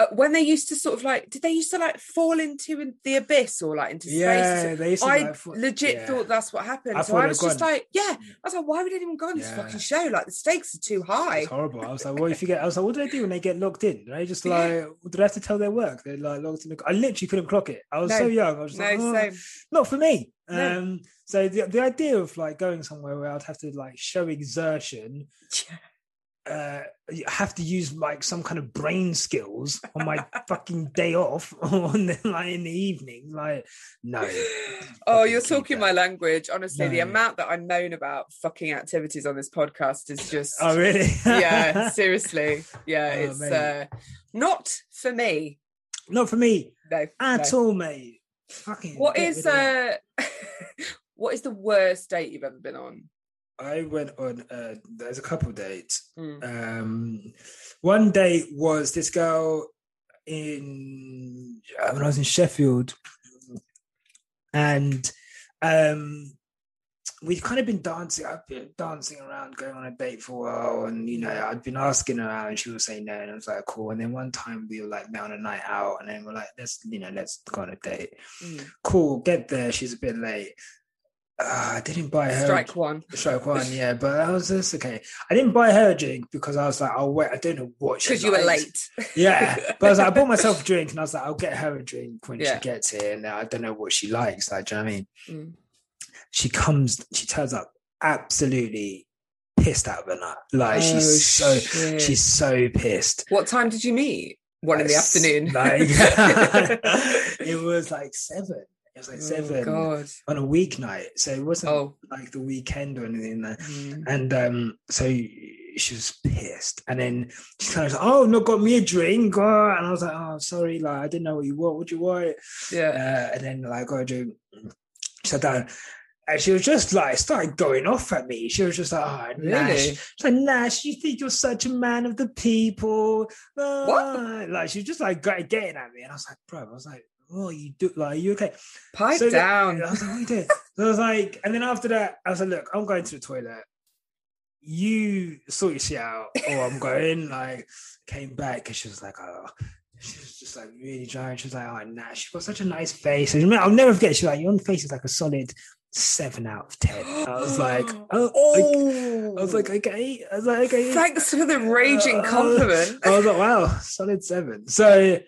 Uh, when they used to sort of like, did they used to like fall into the abyss or like into space? Yeah, they used to I like, legit yeah. thought that's what happened. I so I was just gone. like, yeah. I was like, why would anyone go on this Yeah. fucking show? Like the stakes are too high. It's horrible. I was like, what if you get? I was like, what do they do when they get locked in? They just like? Do they have to tell their work? They're like locked in. The, I literally couldn't clock it. I was No. so young. I was just No, like, oh, not for me. No. Um, so the the idea of like going somewhere where I'd have to like show exertion, uh, have to use like some kind of brain skills on my fucking day off or on the, like in the evening. Like, no. Oh, you're talking that. my language. Honestly, the amount that I moan about fucking activities on this podcast is just Oh really? yeah, seriously. Yeah, Oh, it's uh not for me. Not for me No. at no. all, mate. Fucking. What is rid of it. uh what is the worst date you've ever been on? I went on. Uh, there's a couple dates. Mm. Um, one date was this girl in uh, when I was in Sheffield, and um, we'd kind of been dancing. I've been dancing around, going on a date for a while, and you know, I'd been asking her out, and she was saying no, and I was like, cool. And then one time we were like met on a night out, and then we're like, let's, you know, let's go on a date. Mm. Cool. Get there. She's a bit late. Uh, I didn't buy her Strike one. strike one, yeah, but I was just okay. I didn't buy her a drink because I was like, I'll wait. I don't know what she Because you were late. Yeah, but I was like, I bought myself a drink, and I was like, I'll get her a drink when Yeah. she gets here, and I don't know what she likes. Like, do you know what I mean? Mm. She comes, she turns up absolutely pissed out of her nut. Like, Oh, she's so, shit. she's so pissed. What time did you meet? One in the afternoon. Like, it was like seven. Was like Oh, seven God. on a weeknight, so it wasn't Oh. like the weekend or anything. Like Mm. And um, so she was pissed. And then she kind of like, oh, no, got me a drink. Oh. And I was like, oh, sorry, like I didn't know what you want. What do you want? Yeah. Uh, and then like, got a drink. She sat down. And she was just like, started going off at me. She was just like, oh, Nash. Really? She's like, Nash, you think you're such a man of the people. Ah. Like, she was just like getting at me. And I was like, bro, I was like, oh, you do, like, are you okay? Pipe So down. I was like, what are you doing? so I was like, and then after that, I was like, look, I'm going to the toilet. You sort your shit out, or I'm going. Like, came back and she was like, oh, she was just like really dry. She was like, oh, nah, she got such a nice face. And I'll never forget. She was like, your face is like a solid seven out of ten. I was like, oh, oh. I was like, okay. I was like, okay. Thanks for the raging Uh, compliment. I was like, wow, solid seven. So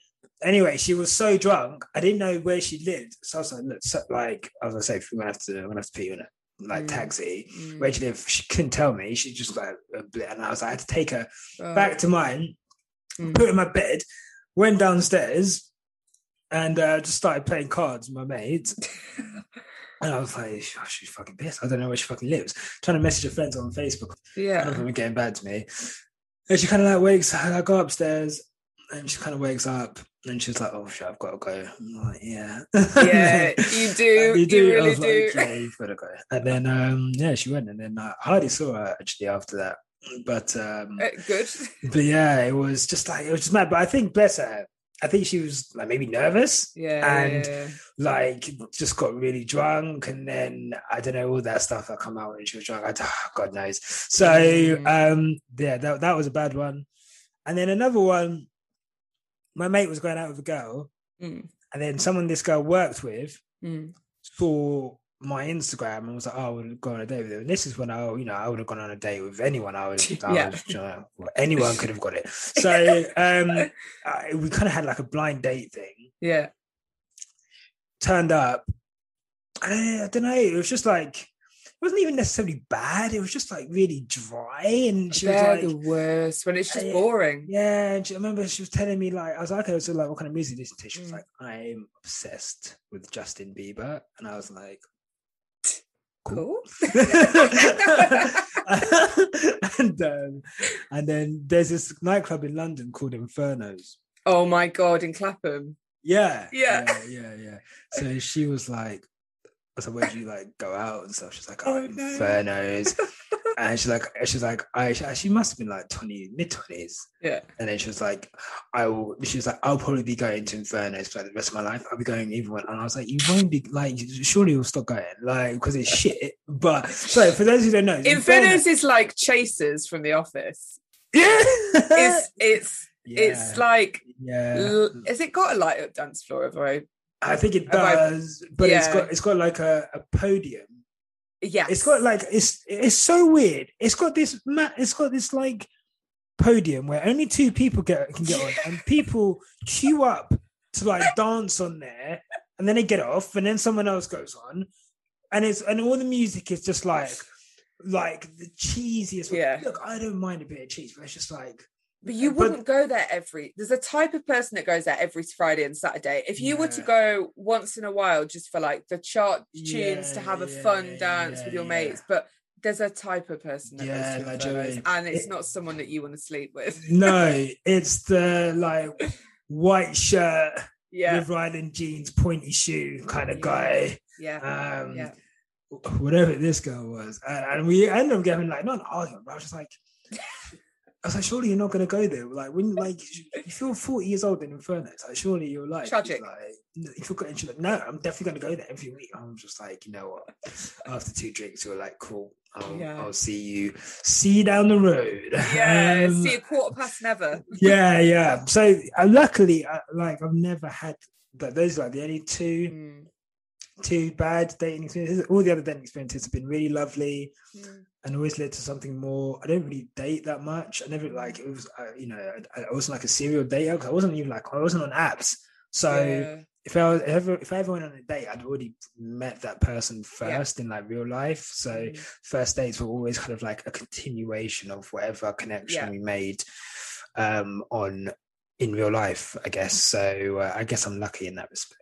anyway, she was so drunk, I didn't know where she lived. So I was like, look, so, like I was gonna say, we're gonna have to, we're gonna have to you in a like Mm. taxi. Mm. Where she lived, she couldn't tell me. She just like, a bit, and I was like, I had to take her Oh. back to mine, Mm. put her in my bed, went downstairs, and uh, just started playing cards with my mates. And I was like, oh, she's fucking pissed. I don't know where she fucking lives. Trying to message her friends on Facebook None of Yeah. them getting bad to me. And she kind of like wakes I go upstairs and she kind of wakes up and she's like, oh shit, I've got to go. I'm like, yeah. Yeah, you do. And You, I was do. Like, yeah, you've got to go. And then, um, yeah, she went and then I hardly saw her actually after that. But, um, Uh, good. but yeah, it was just like, it was just mad. But I think, bless her, I think she was like maybe nervous Yeah. And- yeah, like just got really drunk and then I don't know all that stuff that come out when she was drunk. I, God knows. So Mm. um yeah, that that was a bad one. And then another one, my mate was going out with a girl. Mm, and then someone this girl worked with mm. saw my Instagram and was like, "Oh, I would go on a date with him." And this is when I, you know, I would have gone on a date with anyone. I was, I Yeah. was you know, anyone could have got it. So um, I, we kind of had like a blind date thing. Yeah. turned up. I, I don't know. It was just like wasn't even necessarily bad. It was just like really dry, and she was like, the worst when it's just Yeah. boring. "Yeah." And she, I remember she was telling me like, I was like, "Okay, so like, what kind of music you to?" She was Mm. like, "I'm obsessed with Justin Bieber," and I was like, Cool. and um, and then there's this nightclub in London called Infernos. oh my god, in Clapham. Yeah, Yeah. yeah, yeah, yeah. So she was like, "So where do you like go out and stuff?" She's like, "Oh, Oh, no. Infernos," and she's like, "She's like, I she must have been like twenty, mid twenties." Yeah. And then she was like, "I will." She was like, "I'll probably be going to Infernos for like, the rest of my life. I'll be going even when." And I was like, "You won't be like, surely you'll stop going, like, because it's shit." But so for those who don't know, Infernos is like Chasers from The Office. yeah, It's it's it's like yeah. l- has it got a light up dance floor? Have I? I think it Have I- does, but it's Yeah. got it's got like a, a podium. Yeah, It's got like it's it's so weird. It's got this ma- it's got this like podium where only two people get can get on, and people queue up to like dance on there, and then they get off, and then someone else goes on, and it's and all the music is just like like the cheesiest. Yeah. Look, I don't mind a bit of cheese, but it's just like But you wouldn't go there every. There's a type of person that goes there every Friday and Saturday. If you were to go once in a while, just for like the chart tunes to have a yeah, fun dance yeah, with your yeah. mates, but there's a type of person that Yeah, goes to Infernos, and it's It- not someone that you want to sleep with. no, it's the like white shirt, yeah, River Island jeans, pointy shoe kind of Yeah. guy. yeah, Um, yeah. whatever this girl was, and, and we ended up getting like not an argument, but I was just like, I was like, surely you're not going to go there. Like when, like if you feel 40 years old in Inferno, like surely you're like Tragic. Like, if you're going, she's like, no, I'm definitely going to go there every week. I'm just like, you know what? After two drinks, you're like, cool. I'll, Yeah. I'll see you. See you down the road. Yeah, Um, see a quarter past never. yeah, yeah. So uh, luckily, uh, like I've never had. But those are like the only two Mm, two bad dating experiences. All the other dating experiences have been really lovely mm, and always led to something more. I don't really date that much. I never like it was, uh, you know, I, I wasn't like a serial dater 'cause I wasn't even like I wasn't on apps. So yeah. if I was if, ever, if I ever went on a date, I'd already met that person Yeah. first in like real life. So Mm. first dates were always kind of like a continuation of whatever connection Yeah. we made um on in real life, I guess. So uh, I guess I'm lucky in that respect.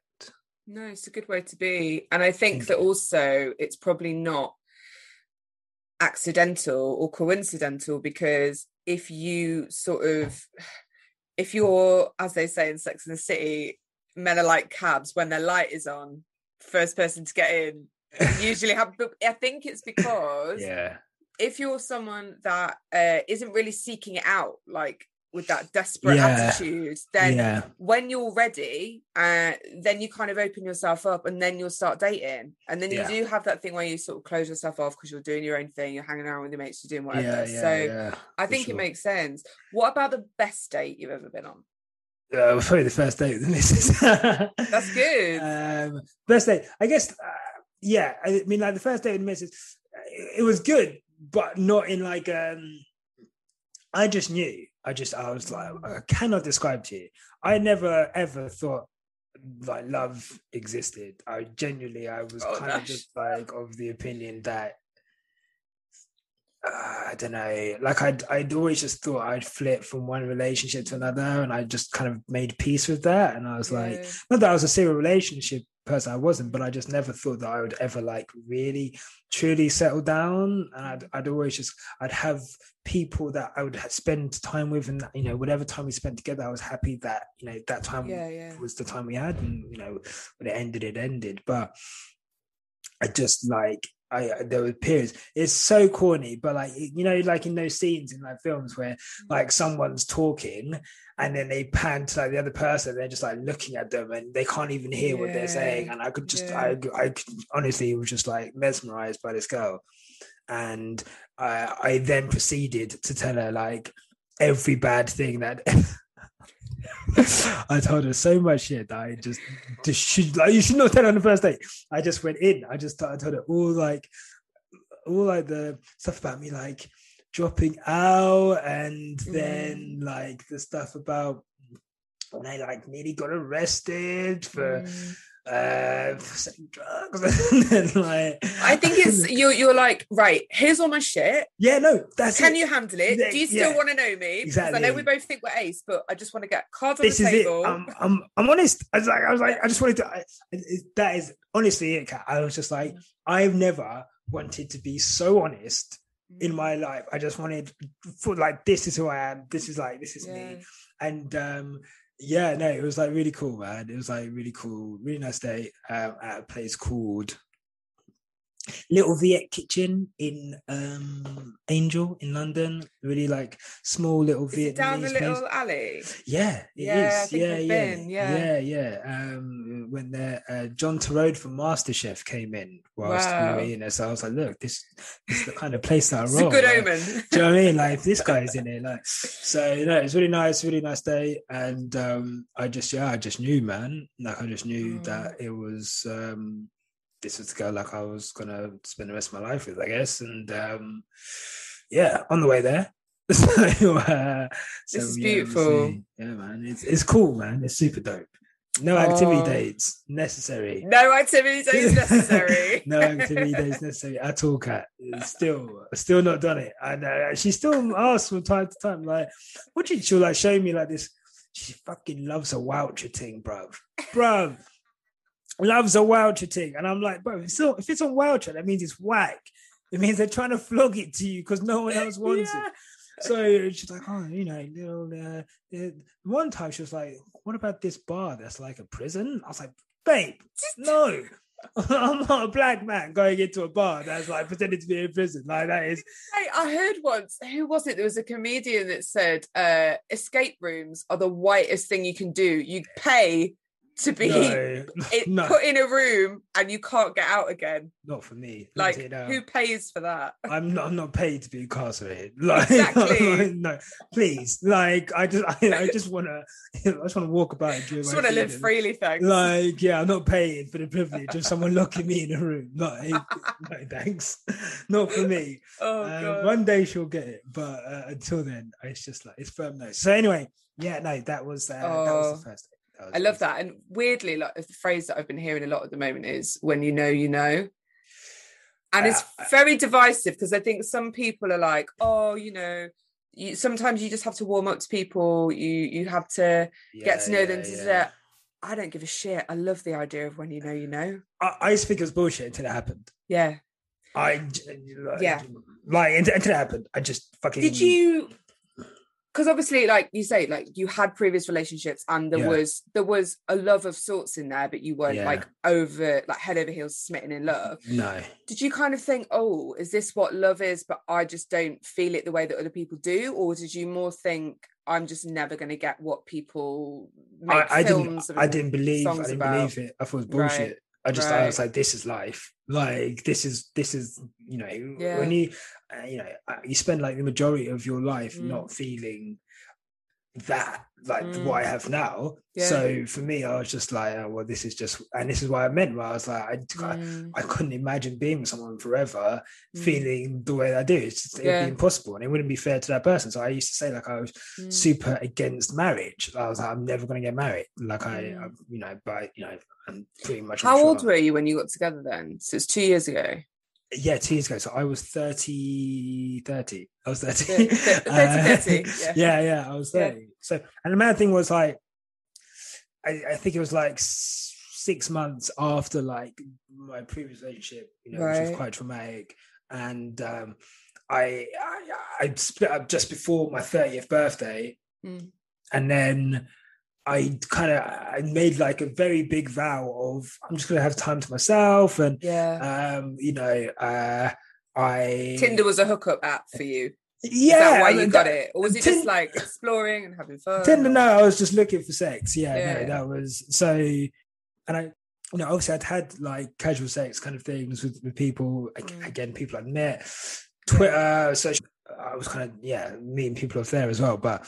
No, it's a good way to be. And I think Thank that you. also it's probably not accidental or coincidental because if you sort of if you're as they say in Sex and the City, men are like cabs when their light is on, first person to get in usually have but I think it's because Yeah. if you're someone that uh, isn't really seeking it out like with that desperate Yeah. attitude, then yeah. when you're ready, uh, then you kind of open yourself up and then you'll start dating. And then Yeah. you do have that thing where you sort of close yourself off because you're doing your own thing, you're hanging around with your mates, you're doing whatever. Yeah, yeah, so yeah. I think sure. it makes sense. What about the best date you've ever been on? Uh, well, probably the first date with the missus. That's good. Um, best date, I guess. Uh, yeah, I mean, like the first date with the missus, it, it was good, but not in like. um I just knew. I just, I was like, I cannot describe to you. I never ever thought like love existed. I genuinely, I was Oh, kind of just like of the opinion that uh, I don't know. Like I'd I'd always just thought I'd flip from one relationship to another, and I just kind of made peace with that. And I was like, not that I was a serial relationship person, I wasn't, but I just never thought that I would ever like really truly settle down. And I'd I'd always just I'd have people that I would spend time with, and you know whatever time we spent together, I was happy that you know that time yeah, yeah. was the time we had and you know when it ended it ended but i just like i there were periods. It's so corny but like you know like in those scenes in like films where mm. like someone's talking and then they pan to like the other person they're just like looking at them and they can't even hear what they're saying. And i could just yeah. i i could, honestly was just like mesmerized by this girl. And I, I then proceeded to tell her like every bad thing that I told her so much shit that I just, just should like you should not tell her on the first date. I just went in. I just I told her all like all like the stuff about me like dropping out and then like the stuff about when I like nearly got arrested for Mm. Uh selling drugs and then like I think it's you're you're like, right, here's all my shit. yeah no that's Can it. you handle it? Do you still yeah. want to know me? Because I know we both think we're ace, but I just want to get cards on this the is it. table. I'm, I'm, I'm honest. I was like, I was like, I just wanted to. I, it, that is honestly it. Kat. I was just like, I've never wanted to be so honest Mm. in my life. I just wanted for like, this is who I am. This is like, this is Yeah. me. And um, yeah, no, it was like really cool, man. It was like really cool, really nice day um, at a place called Little Viet Kitchen in um, Angel in London. Really like small little Is it down the Vietnamese place. little alley? Yeah, it is. Yeah, I think yeah, yeah, yeah. yeah, yeah. Um, when the, uh, John Torode from MasterChef came in whilst we were in there, so I was like, "Look, this, this is the kind of place that I It's roll." a good like, omen. do you know what I mean? Like, this guy's in it, like, so you know, it's really nice, really nice day, and um, I just, yeah, I just knew, man, like, I just knew Mm. that it was, um, this was the girl like I was gonna spend the rest of my life with, I guess, and um, yeah, on the way there. so, uh, so, This is yeah, beautiful. Yeah, man, it's it's cool, man. It's super dope. No activity Oh. dates necessary. No activity dates necessary. no activity dates necessary at all, Cat. Still, still not done it. And uh, she still asks from time to time, like, what did she like show me like this? She fucking loves a voucher thing, bruv. Bruv. Loves a voucher thing. And I'm like, bro, if it's, on, if it's on that means it's whack. It means they're trying to flog it to you because no one else wants Yeah. it. So she's like, oh, you know, little. Uh, uh, one time she was like, what about this bar that's like a prison? I was like, babe, no. I'm not a black man going into a bar that's like pretending to be in prison. Like that is. Hey, I heard once. Who was it? There was a comedian that said, uh, "Escape rooms are the whitest thing you can do. You pay to be No, it, no, put in a room and you can't get out again. not for me. Like, who pays for that? I'm not. I'm not paid to be incarcerated. Like, Exactly. like, no, please. Like, I just, I, I just want to, I just want to walk about and do Just want to live freely, thanks. Like, yeah, I'm not paying for the privilege of someone locking me in a room. Like, no, thanks, not for me. oh god. one day she'll get it, but uh, until then, it's just like it's firm no. So anyway, yeah, no, that was uh, that was Oh, the first. Thing. I love that. And weirdly, like the phrase that I've been hearing a lot at the moment is when you know, you know. And it's very divisive because I think some people are like, oh, you know, you, sometimes you just have to warm up to people. You you have to get to know them. yeah, da, yeah. I don't give a shit. I love the idea of when you know, you know. I, I used to think it was bullshit until it happened. Yeah. I like, Yeah. like until, until it happened. I just fucking Did you? Because obviously, like you say, like you had previous relationships, and there Yeah. was there was a love of sorts in there, but you weren't Yeah. like over like head over heels smitten in love. No, did you kind of think oh is this what love is but i just don't feel it the way that other people do or did you more think i'm just never going to get what people I, make I didn't. films I didn't believe. I didn't about? believe it. I thought it was Right, bullshit. I just I was like, this is life. Like this is this is you know Yeah. when you uh, you know uh, you spend like the majority of your life Mm. not feeling that like Mm. what I have now. Yeah. So for me, I was just like, oh, well, this is just, and this is what I meant. Where I was like, I, I, Mm, I couldn't imagine being with someone forever mm, feeling the way that I do. It's just, it'd be impossible, and it wouldn't be fair to that person. So I used to say like I was mm. super against marriage. I was like, I'm never going to get married. Like I, Mm. I, you know, but you know, I'm pretty much. how old sure- were you when you got together then so it's two years ago Yeah, two years ago. So I was 30, 30. I was 30. Thir- thir- 30, Uh, 30, yeah. yeah, yeah, I was Yeah. 30. So, and the mad thing was like, I, I think it was like six months after like my previous relationship, you know, which was quite traumatic. And um, I, I, I split up just before my 30th birthday. Mm. And then I kind of I made like a very big vow of I'm just gonna have time to myself and yeah. um you know uh I tinder was a hookup app for you. Yeah is that why you got that- it? Or was it Tin- just like exploring and having fun? Tinder no I was just looking for sex. Yeah, Yeah. no that was so and I you know obviously I'd had like casual sex kind of things with, with people. Mm. again people I'd met Twitter so I was kind of yeah meeting people off there as well but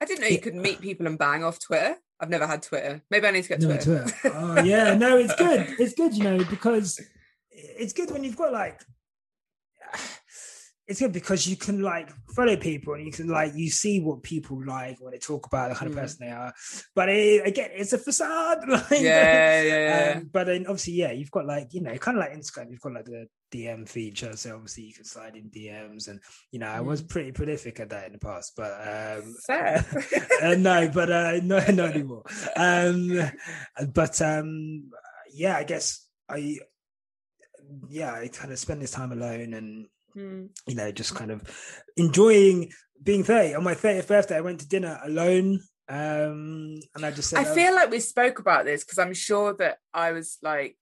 I didn't know you could meet people and bang off Twitter. I've never had Twitter. Maybe I need to get No, Twitter. Twitter. Oh yeah, no, it's good. It's good, you know, because it's good when you've got like it's good because you can like follow people and you can like you see what people like when they talk about the kind of Mm. person they are. But it, again, it's a facade. Like, yeah, yeah, yeah. um, but then obviously, yeah, you've got like you know, kind of like Instagram. You've got like the DM feature, so obviously you can slide in DMs, and you know, I was Mm. pretty prolific at that in the past. But um, Fair. uh, no, but uh, no, not anymore. Um, but um, yeah, I guess I, yeah, I kind of spend this time alone and Hmm. you know just kind of enjoying being 30 on my 30th birthday i went to dinner alone um and i just said I feel like we spoke about this because I'm sure that I was like,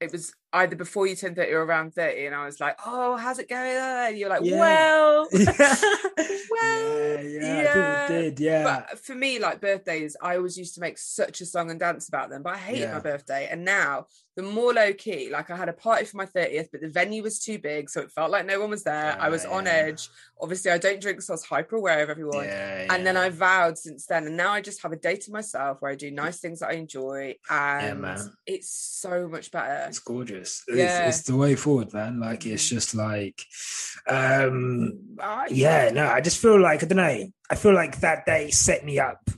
it was either before you turned 30 or around 30, and I was like, oh, how's it going? And you're like, Yeah. well, yeah, yeah, yeah. people did yeah But for me, like birthdays, I always used to make such a song and dance about them. But I hated my birthday. And now the more low key, like I had a party for my 30th, but the venue was too big. So it felt like no one was there. I was on edge. Obviously, I don't drink, so I was hyper aware of everyone. And then. I vowed since then. And now I just have a day to myself where I do nice things that I enjoy. And it's so much better. it's gorgeous Yeah. it's, it's the way forward man like it's Mhm. just like um uh, yeah no i just feel like i don't know i feel like that day set me up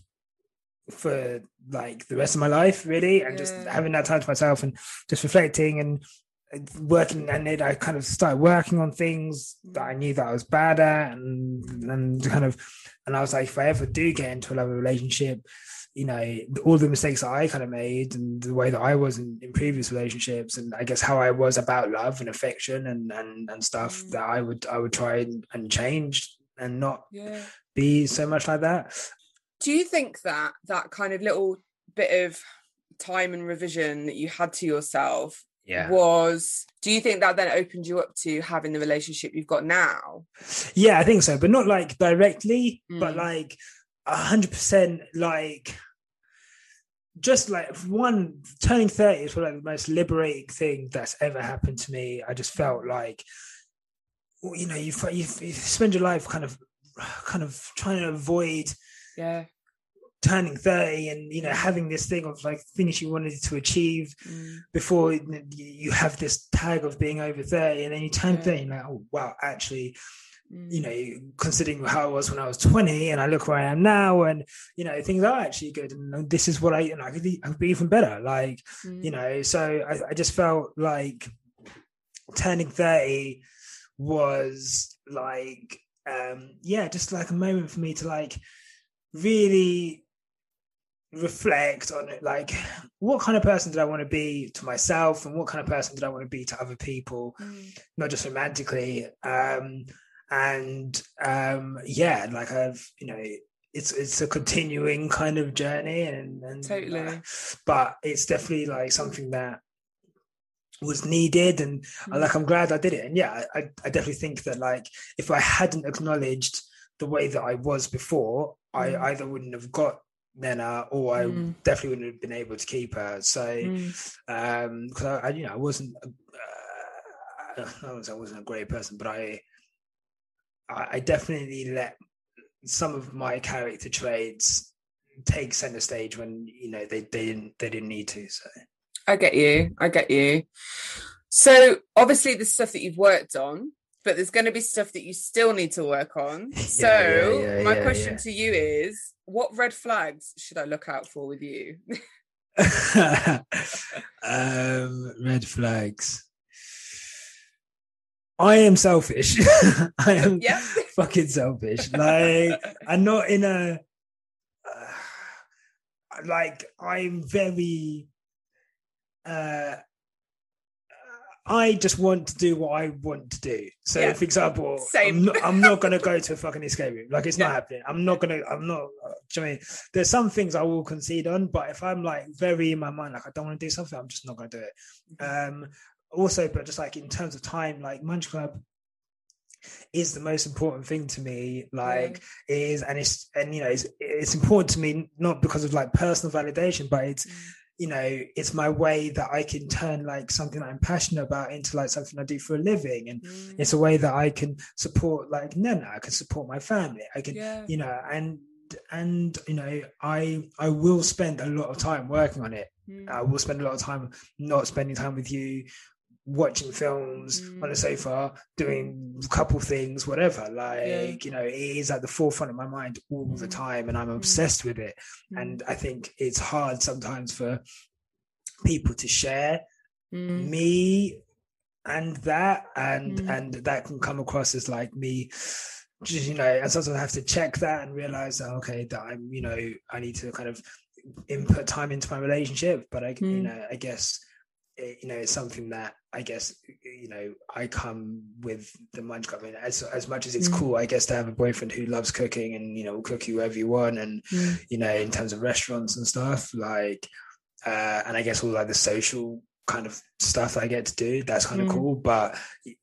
for like the rest of my life really and just having that time to myself and just reflecting and and working and then i kind of started working on things that i knew that i was bad at and and kind of and i was like if i ever do get into another relationship you know all the mistakes that I kind of made and the way that I was in, in previous relationships and I guess how I was about love and affection and and, and stuff Mm. that I would I would try and, and change and not Yeah. be so much like that. Do you think that that kind of little bit of time and revision that you had to yourself Yeah. was do you think that then opened you up to having the relationship you've got now? Yeah, I think so, but not like directly, but Mm. like a hundred percent like just like one turning 30 is probably the most liberating thing that's ever happened to me. I just felt like you know, you you you spend your life kind of kind of trying to avoid Yeah. turning 30 and you know having this thing of like things you wanted to achieve Mm. before you have this tag of being over 30 and then you turn Yeah. 30 and like oh wow actually. You know, considering how I was when I was 20 and I look where I am now and, you know, things are actually good. And this is what I, know, I could, be- I could be even better. Like, Mm. you know, so I, I just felt like turning 30 was like, um, yeah, just like a moment for me to like really reflect on it. Like, what kind of person did I want to be to myself and what kind of person did I want to be to other people? Mm. not just romantically um and um yeah like i've you know it's it's a continuing kind of journey and, and Totally. uh, but it's definitely like something that was needed and Mm. like i'm glad i did it and yeah I, I definitely think that like if i hadn't acknowledged the way that i was before i Mm. either wouldn't have got Nena or I Mm. definitely wouldn't have been able to keep her. So Mm. um because I, I you know I wasn't uh, I wasn't a great person but I I definitely let some of my character traits take center stage when you know they, they didn't they didn't need to so I get you. I get you. So obviously the stuff that you've worked on, but there's going to be stuff that you still need to work on. Yeah, So yeah, yeah, my question to you is, what red flags should I look out for with you? um red flags I am selfish I am yeah. fucking selfish like I'm not in a uh, like I'm very uh I just want to do what I want to do. So, Yeah. for example, Same. I'm not, I'm not going to go to a fucking escape room. Like, it's Yeah. not happening. I'm not going to, I'm not, uh, do you know I mean? There's some things I will concede on, but if I'm like very in my mind, like I don't want to do something, I'm just not going to do it. Um, also, but just like in terms of time, like Munch Club is the most important thing to me. Like, it is, and it's, and you know, it's, it's important to me not because of like personal validation, but it's, you know, it's my way that I can turn like something that I'm passionate about into like something I do for a living. And Mm. it's a way that I can support like Nena, I can support my family. I can, yeah. you know, and and you know, I I will spend a lot of time working on it. Mm. I will spend a lot of time not spending time with you, watching films on the Mm. sofa, doing a couple things, whatever. Like, you know, it is at the forefront of my mind all the Mm. time and I'm Mm. obsessed with it. And I think it's hard sometimes for people to share Mm. me and that and Mm. and that can come across as like me just you know and sometimes I have to check that and realize that okay that I'm you know I need to kind of input time into my relationship but I you Mm. know I guess it, you know it's something that I guess you know I come with the munch I mean, as as much as it's Mm. cool I guess to have a boyfriend who loves cooking and you know will cook you wherever you want and Mm. you know, in terms of restaurants and stuff, like, uh, and I guess all like the social kind of stuff I get to do, that's kind of Mm. cool. But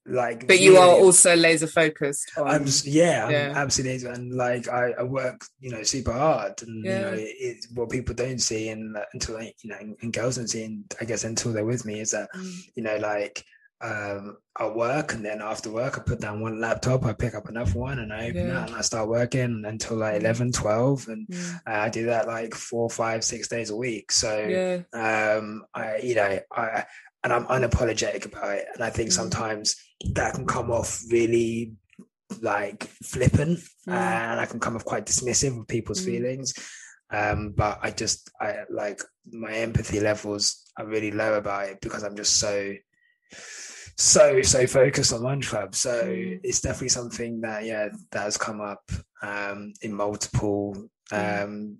like, But you are also laser focused on. I'm s- yeah, I'm Yeah. absolutely, and like I, I work, you know, super hard, and you know, Yeah. it, it's what people don't see, and uh, until you know, and girls don't see, and I guess until they're with me, is that Mm. you know, like um I work and then after work I put down one laptop, I pick up another one and I open Yeah. that and I start working until like Mm. 11, 12 and Mm. uh, I do that like four, five, six days a week. So Yeah. um I you know, I and I'm unapologetic about it. And I think Mm. sometimes that can come off really like flippant Mm. and I can come off quite dismissive of people's Mm. feelings. Um, but I just I like my empathy levels are really low about it because I'm just so so so focused on lunch club. So Mm. it's definitely something that yeah that has come up um in multiple Mm. um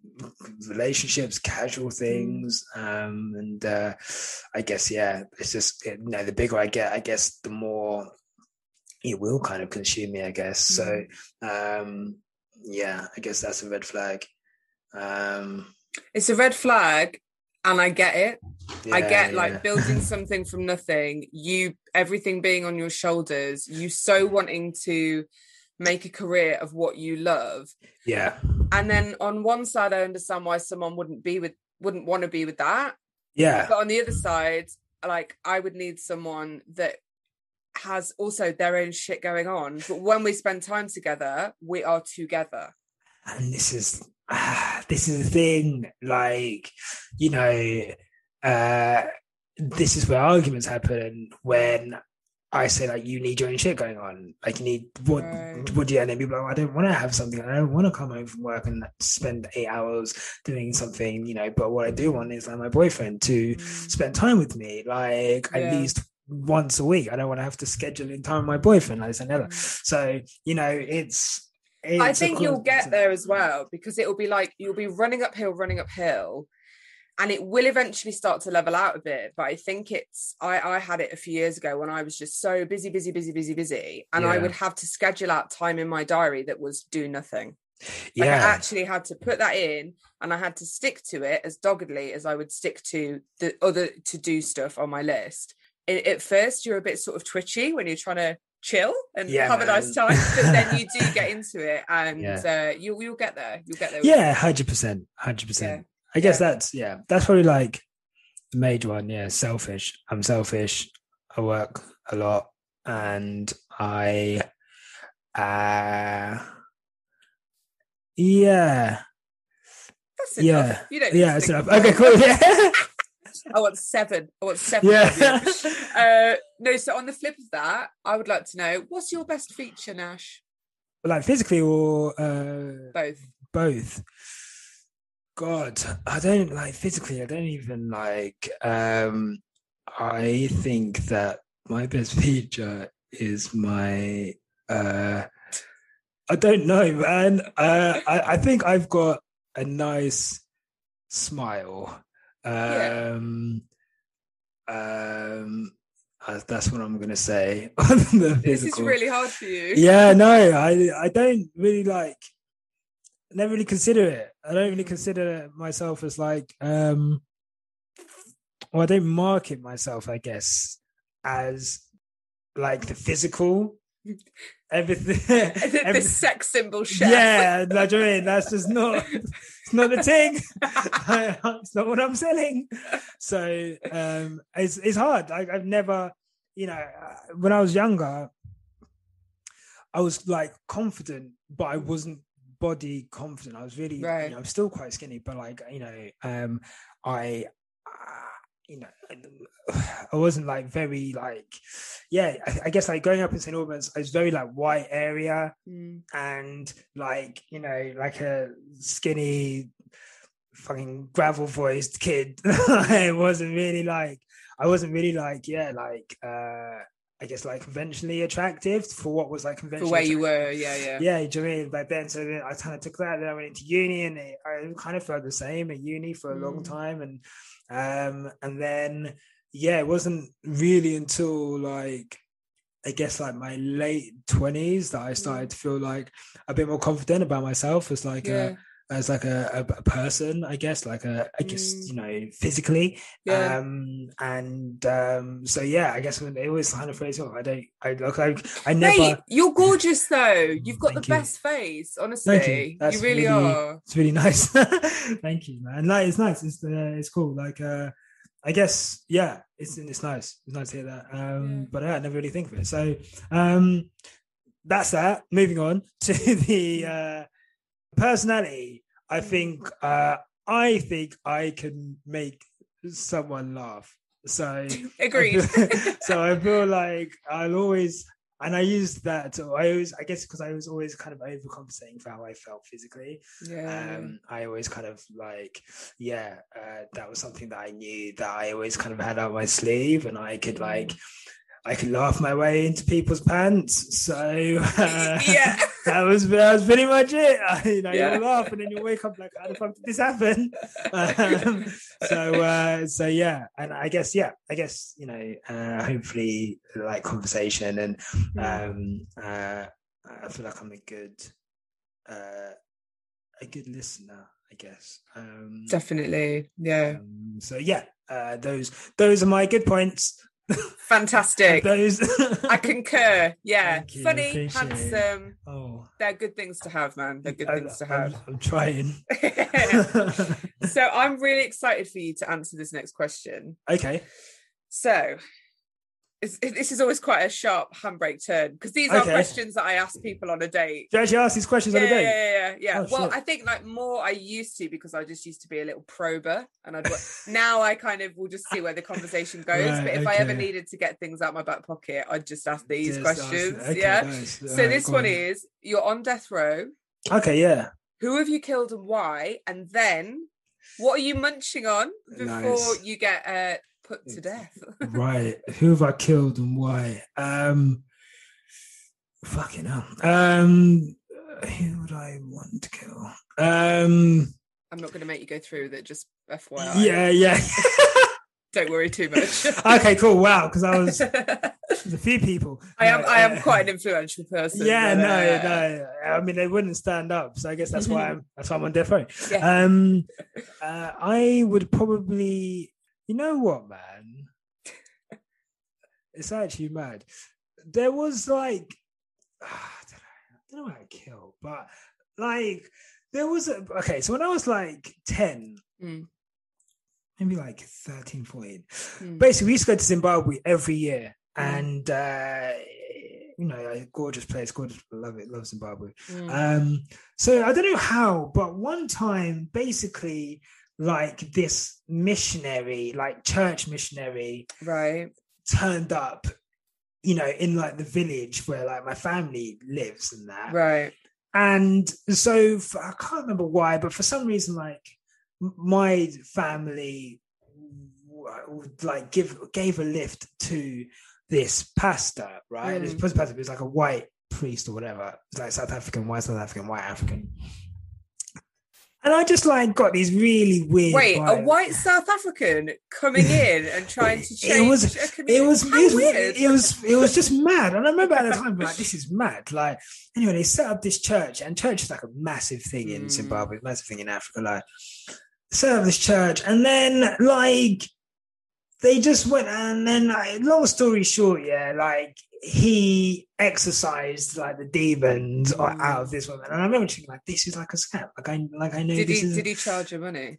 relationships, casual things. Um and uh I guess yeah, it's just you know, the bigger I get, I guess the more it will kind of consume me, I guess. So um yeah, I guess that's a red flag. Um It's a red flag and I get it. I get yeah. like building something from nothing, you everything being on your shoulders, you so wanting to make a career of what you love. yeah, And then on one side I understand why someone wouldn't be with wouldn't want to be with that. yeah, But on the other side, like I would need someone that has also their own shit going on. But when we spend time together, we are together. And this is ah, this is the thing like you know uh this is where arguments happen when I say like you need your own shit going on. Like you need what Right. what do you and then people are like, I don't want to have something. I don't want to come home from work and spend eight hours doing something, you know. But what I do want is like my boyfriend to Mm. spend time with me, like at least once a week. I don't want to have to schedule in time with my boyfriend, like another. So, you know, it's, it's I think you'll get there as well because it will be like you'll be running uphill, running uphill, and it will eventually start to level out a bit. But I think it's I I had it a few years ago when I was just so busy, busy, busy, busy, busy, and I would have to schedule out time in my diary that was do nothing. Like I Yeah. actually had to put that in and I had to stick to it as doggedly as I would stick to the other to do stuff on my list. I- at first, you're a bit sort of twitchy when you're trying to chill and Yeah, have a nice time, but then you do get into it and Yeah. uh, you, you'll get there. You'll get there. Yeah, hundred percent, hundred percent. I guess that's yeah, that's probably like the major one. Yeah, selfish. I'm selfish. I work a lot, and I, uh, yeah, That's enough. yeah, You don't yeah. Okay, cool. Yeah, I want seven. I want seven. yeah. Uh, no, so on the flip of that, I would like to know what's your best feature, Nash? like physically or uh, Both. both. God, I don't like physically. I don't even like. um I think that my best feature is my. uh I don't know, man. Uh, I I think I've got a nice smile. Yeah. Um, um, uh, that's what I'm gonna say. on the This is really hard for you. yeah no i i don't really like I never really consider it i don't really consider myself as like um or i don't market myself i guess as like the physical everything, the, the every- sex symbol chef. yeah like, do you know what I mean? that's just not it's not the thing it's not what i'm selling so um it's it's hard I, i've never you know uh, when i was younger i was like confident but i wasn't body confident i was really Right. you know, i'm still quite skinny but like you know um i you know i wasn't like very like yeah I, I guess like growing up in st albans i was very like white area Mm. and like you know like a skinny fucking gravel voiced kid i wasn't really like i wasn't really like yeah like uh i guess like conventionally attractive for what was like For conventionally where you were, yeah, yeah. yeah do you know I mean? back then so then i kind of took that then i went into uni and it, i kind of felt the same at uni for a long Mm. time and um and then yeah it wasn't really until like I guess like my late twenties that I started to feel like a bit more confident about myself as like yeah. a as like a, a, person, I guess, like a I guess Mm. you know physically. yeah. Um and um so yeah, I guess when it always kind of phrase off, I don't I look I, I never Mate, you're gorgeous though. You've got Thank the you. best face, honestly. You. You really, really- are. it's really nice. Thank you, man. Like it's nice. It's uh, it's cool. Like uh I guess yeah, it's it's nice. It's nice to hear that. Um Yeah. but yeah, I never really think of it. So um that's that. Moving on to the uh personality. I think uh I think I can make someone laugh. So Agreed. so I feel like I'll always, and I use that. To, I always, I guess, because I was always kind of overcompensating for how I felt physically. yeah. Um, I always kind of like, yeah, uh, that was something that I knew that I always kind of had up my sleeve, and I could like, I can laugh my way into people's pants. So uh, yeah. that was that was pretty much it. you know, Yeah. you'll laugh and then you wake up like, how the fuck did this happen? Um, so uh, so yeah, and I guess yeah, I guess you know, uh, hopefully like conversation and Mm. um, uh, I feel like I'm a good uh, a good listener, I guess. Um, Definitely. Yeah. um, so yeah, uh, those those are my good points. Fantastic. those I concur. Yeah. You, Funny, handsome. oh, They're good things to have, man. They're good I- things to I'm, have. I'm trying. so I'm really excited for you to answer this next question. okay. So this is always quite a sharp handbrake turn because these are Okay. questions that I ask people on a date. Do you actually ask these questions Yeah, on a date? yeah, yeah, yeah. Oh, well, shit. I think like more I used to because I just used to be a little prober, and I'd now I kind of will just see where the conversation goes. Right, but if I ever needed to get things out my back pocket, I'd just ask these Just ask- questions. okay, yeah. nice. So Alright, this one on. is: you're on death row. Okay, yeah. Who have you killed and why? And then what are you munching on before Nice. you get uh, put to death? right. Who have I killed and why? Um fucking hell. Um who would I want to kill? Um I'm not going to make you go through that. Just FYI. yeah, yeah. Don't worry too much. okay, cool. Wow, because I was a few people. I am. No, I am uh, quite an influential person. Yeah, but, no, uh, no. I mean, they wouldn't stand up, so I guess that's why I'm that's why I'm on death row. Yeah. Um, uh, I would probably, you know what, man? It's actually mad. There was like, I don't know, I don't know how to kill, but like there was a okay. So when I was like ten, Mm. maybe like 13, 14, Mm. basically we used to go to Zimbabwe every year, Mm. and uh, you know, a gorgeous place, gorgeous, love it, love Zimbabwe. Mm. Um, so I don't know how, but one time, basically, like this missionary, like church missionary, right. turned up, you know, in like the village where like my family lives and that. Right. And so I can't remember why, but for some reason, like my family would like give gave a lift to this pastor, right? This Mm. pastor was like a white priest or whatever. It's like South African, white South African, white African. And I just like got these really weird. Wait, a white South African coming in and trying to It change was- a community. It was, How it was weird. it was it was just mad. And I remember at the time like, this is mad. Like anyway, they set up this church, and church is like a massive thing in Mm. Zimbabwe, massive thing in Africa. Like set up this church, and then like they just went and then like, long story short, yeah, like he exorcised like the demons Mm. out of this woman. And I remember thinking like this is like a scam. Like I like I know Did this he? is Did he charge you money?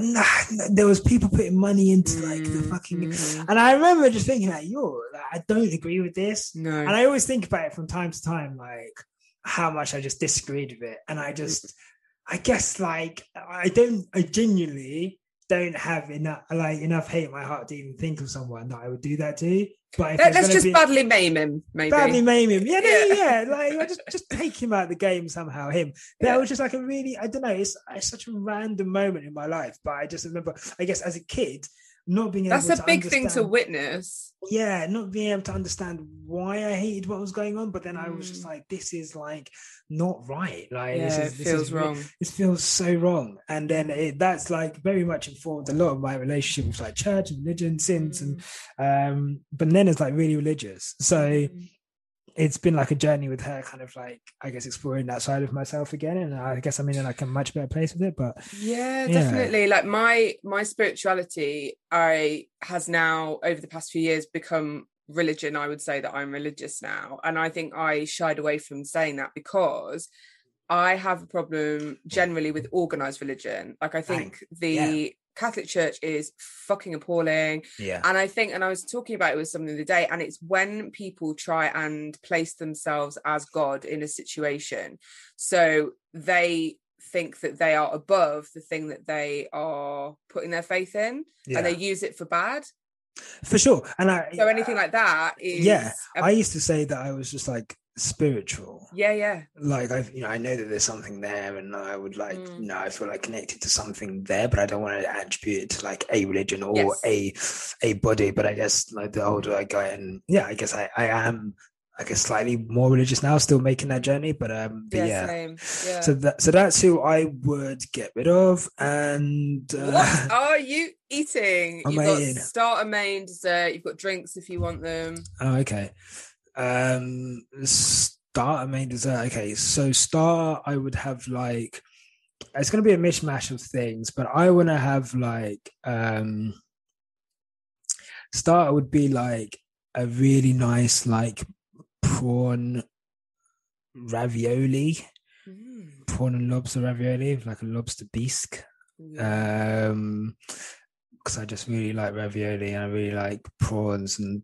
nah, there was people putting money into like the Mm, fucking mhm. and I remember just thinking like, yo, like, I don't agree with this. No. And I always think about it from time to time, like how much I just disagreed with it. And I Mm. just, I guess, like I don't, I genuinely don't have enough, like enough hate in my heart to even think of someone that I would do that to. But Let, us just be- badly maim him, maybe. badly maim him, yeah, no, Yeah. yeah, like I just just take him out of the game somehow. Him, that Yeah. was just like a really, I don't know, it's, it's such a random moment in my life. But I just remember, I guess, as a kid. Not being able That's a to big thing to witness. yeah, not being able to understand why I hated what was going on, but then I was just Mm. like, this is like not right. Like, this Yeah, is, it this feels is wrong. This feels so wrong. And then it, that's like very much informed a lot of my relationship with like church and religion since. And um, but then it's like really religious. So Mm. It's been like a journey with her, kind of like I guess exploring that side of myself again. And I guess I'm in like a much better place with it. But Yeah, Yeah. definitely. Like my my spirituality, I has now over the past few years become religion. I would say that I'm religious now, and I think I shied away from saying that because I have a problem generally with organized religion. Like I think the Yeah. Catholic Church is fucking appalling. yeah, And I think, and I was talking about it with someone the other day, and it's when people try and place themselves as God in a situation. So they think that they are above the thing that they are putting their faith in, yeah. and they use it for bad. for sure. And I So anything like that is Yeah, I used to say that I was just like spiritual. yeah, yeah, like I, you know, I know that there's something there, and I would like, Mm. you know, I feel like connected to something there, but I don't want to attribute it to like a religion or Yes. a a body. But I guess like the older I get, and yeah, I guess I I am, I guess slightly more religious now, still making that journey. But um, but yeah, yeah. Yeah. So that so that's who I would get rid of, and uh, what are you eating? You've got starter, main, dessert. You've got drinks if you want them. Oh, okay. Um, start and main dessert. Okay, so start I would have like it's gonna be a mishmash of things, but I want to have like um starter would be like a really nice like prawn ravioli, Mm. prawn and lobster ravioli, like a lobster bisque. Yeah. Um, because I just really like ravioli and I really like prawns and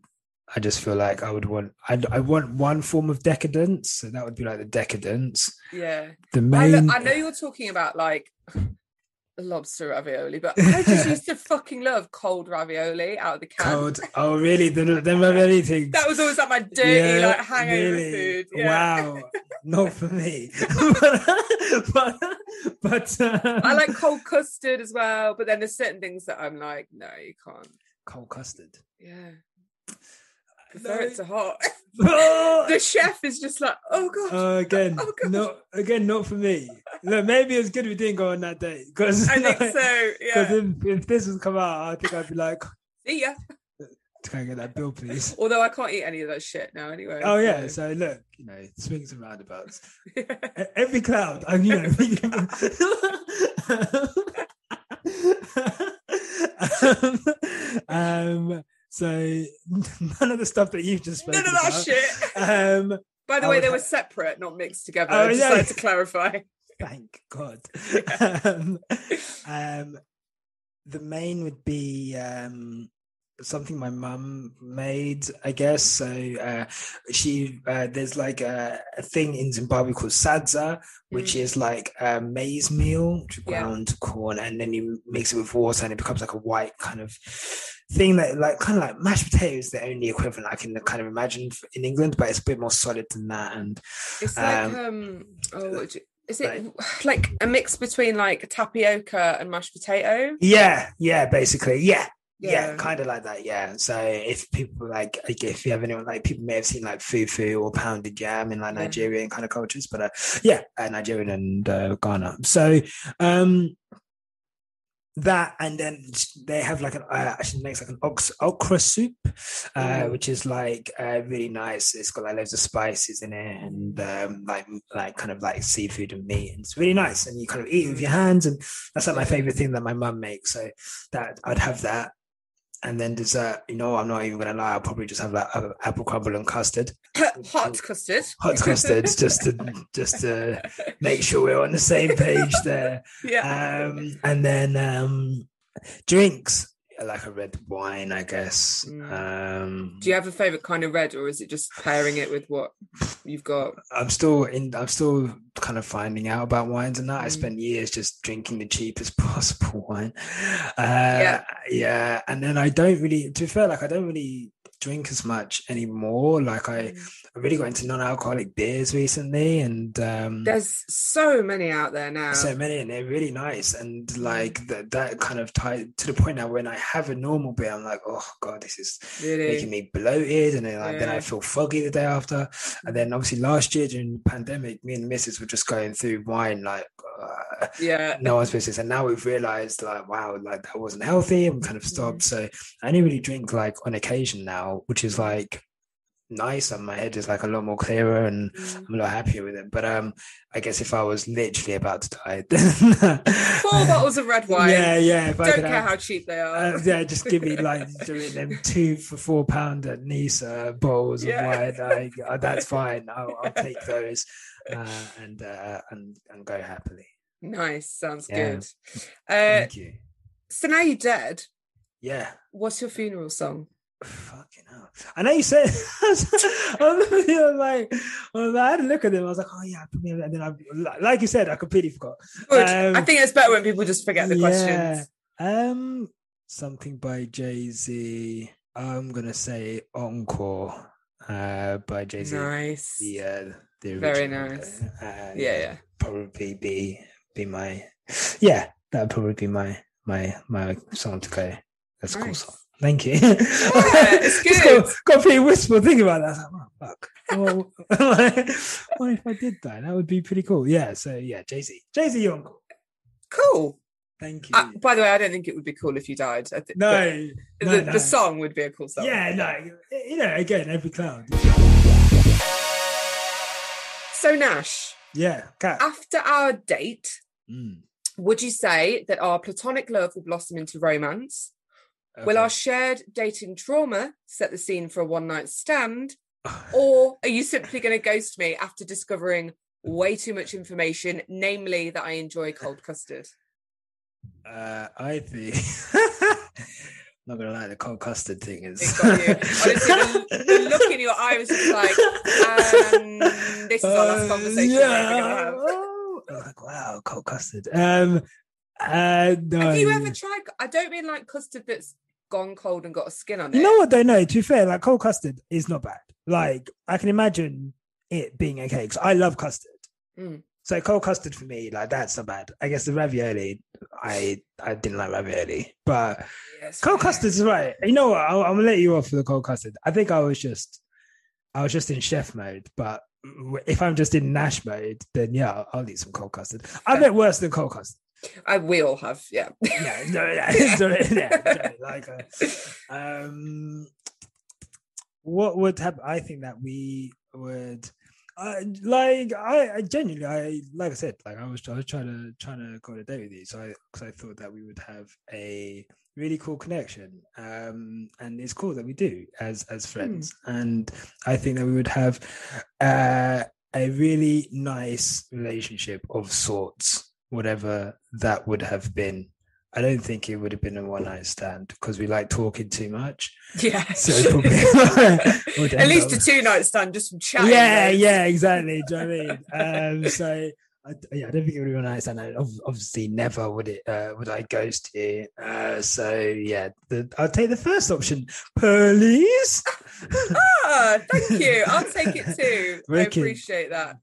I just feel like I would want I I want one form of decadence, so that would be like the decadence. yeah. The I, main lo- I know you're talking about like lobster ravioli, but I just used to fucking love cold ravioli out of the can. cold. Oh, really? The the ravioli things. That was always like my dirty, like hangover food. Yeah. Wow, not for me. but but, uh, I like cold custard as well, but then there's certain things that I'm like, no, you can't. cold custard. Yeah. Prefer No. to hot. The chef is just like, oh god. uh, again, Oh, God. no, again, not for me. Look, maybe it's good we didn't go on that day because I think so. Because Yeah. if, if this has come out, I think I'd be like, See ya. can I get that bill, please? Although I can't eat any of that shit now anyway. Oh yeah, so- look, you know, swings and roundabouts. E- Every cloud, and you know. um, um, so none of the stuff that you've just spoken None of that about. shit. Um, By the I way, they ha- were separate, not mixed together. Oh, just yeah. like to clarify. thank God. um, um, the main would be um, something my mum made, I guess. So uh, she uh, there's like a, a thing in Zimbabwe called sadza, which Mm. is like a maize meal, which Yeah. ground corn, and then you mix it with water, and it becomes like a white kind of thing that like kind of like mashed potatoes, the only equivalent I can kind of imagine in England, but it's a bit more solid than that. And It's like Um, um, oh, what do you- is it like a mix between like tapioca and mashed potato? yeah, yeah, basically, yeah. Yeah, Yeah. kind of like that. Yeah. So if people like, like, if you have anyone like, people may have seen like fufu or pounded yam in like Yeah. Nigerian kind of cultures, but uh, yeah, uh, Nigerian and uh, Ghana. So um, that, and then they have like an uh, actually makes like an ox- okra soup, uh, Mm. which is like uh, really nice. It's got like loads of spices in it and um, like like kind of like seafood and meat. And it's really nice, and you kind of eat it with your hands, and that's like my favorite thing that my mum makes. So that I'd have that. And then dessert, you know, I'm not even gonna lie. I'll probably just have like apple crumble and custard, Hot custard. hot custard, just to just to make sure we're on the same page there. yeah. Um, and then um, drinks, like a red wine, I guess. Mm. Um, Do you have a favorite kind of red, or is it just pairing it with what you've got? I'm still in. I'm still kind of finding out about wines and that. I Mm. spent years just drinking the cheapest possible wine. Uh, Yeah. yeah, and then I don't really. To be fair, like I don't really drink as much anymore. Like I, Mm. I really got into non-alcoholic beers recently, and um, There's so many out there now. so many, and they're really nice. And Mm. like that, that kind of tied to the point now when I have a normal beer, I'm like, oh god, this is really. making me bloated and then, like, then I feel foggy the day after. And then obviously last year during the pandemic, me and the missus were just going through wine like uh, yeah. no one's business. And now we've realized like, wow, like that wasn't healthy and we kind of stopped. Mm. So I only really drink like on occasion now, which is like nice and my head is like a lot more clearer and Mm. I'm a lot happier with it. But um I guess if I was literally about to die, then Four bottles of red wine. Yeah, yeah. If Don't could care how cheap they are. uh, yeah, just give me like doing them two for four pound at uh, bowls Yeah. of wine. Like, uh, that's fine. I'll, I'll take those uh, and uh, and and go happily. nice. Sounds Yeah. good. Uh, Thank you. so now you're dead. Yeah. What's your funeral song? Fucking hell. I know you said, I was like, I, was like, I had to look at them. I was like, oh yeah, and then I, like you said, I completely forgot. Um, I think it's better when people just forget the questions. Um, something by Jay Z. I'm gonna say Encore. Uh, by Jay Z. Nice. The uh, the Very nice. Uh, Yeah, yeah. Probably be be my. Yeah, that'd probably be my my my song to go. That's a cool Nice. song. Thank you. it's Just good. got, got a pretty wistful thing about that. I was like, oh, fuck. Well, what if I did that? That would be pretty cool. Yeah. So yeah, Jay Z. Jay Z, you're Uncle. Cool. Thank you. Uh, by the way, I don't think it would be cool if you died. I think no, the, no, the, no. the song would be a cool song. Yeah, no. You know, again, every cloud. So Nash, Yeah, cat. after our date, Mm. Would you say that our platonic love will blossom into romance? Will our shared dating trauma set the scene for a one night stand? Or are you simply going to ghost me after discovering way too much information, namely that I enjoy cold custard? Uh, I think. Not gonna lie, the cold custard thing is. It got you. Honestly, the, the look in your eye was just like, um, this is our last Uh, conversation we're ever going to have. Oh, I was like, wow, cold custard. Um, uh, no. Have you ever tried? I don't mean like custard that's gone cold and got a skin on it. You know what? Though, no. To be fair, like cold custard is not bad. Like I can imagine it being okay because I love custard. Mm. So cold custard for me, like that's not bad. I guess the ravioli, I I didn't like ravioli, but Yes, cold custard is right. You know what? I'll, I'm gonna let you off for the cold custard. I think I was just, I was just in chef mode. But if I'm just in Nash mode, then yeah, I'll, I'll eat some cold custard. I bet worse than cold custard. I, we all have, yeah. Yeah, no, yeah, sorry, yeah, sorry, like, uh, um, what would happen? I think that we would. I like I, I genuinely I like I said like I was I was trying to trying to go on a date with you so I because I thought that we would have a really cool connection um and it's cool that we do as as friends and I think that we would have uh, a really nice relationship of sorts whatever that would have been I don't think it would have been a one night stand because we like talking too much Yeah. so probably At least up- a two night stand just from chatting. yeah, yeah, exactly. Do you know what I mean? Um, so I, yeah, I don't think it would be nice, and I, obviously never would it uh, would I ghost you. Uh, so yeah, the, I'll take the first option, please. Ah, thank you. I'll take it too. I appreciate that.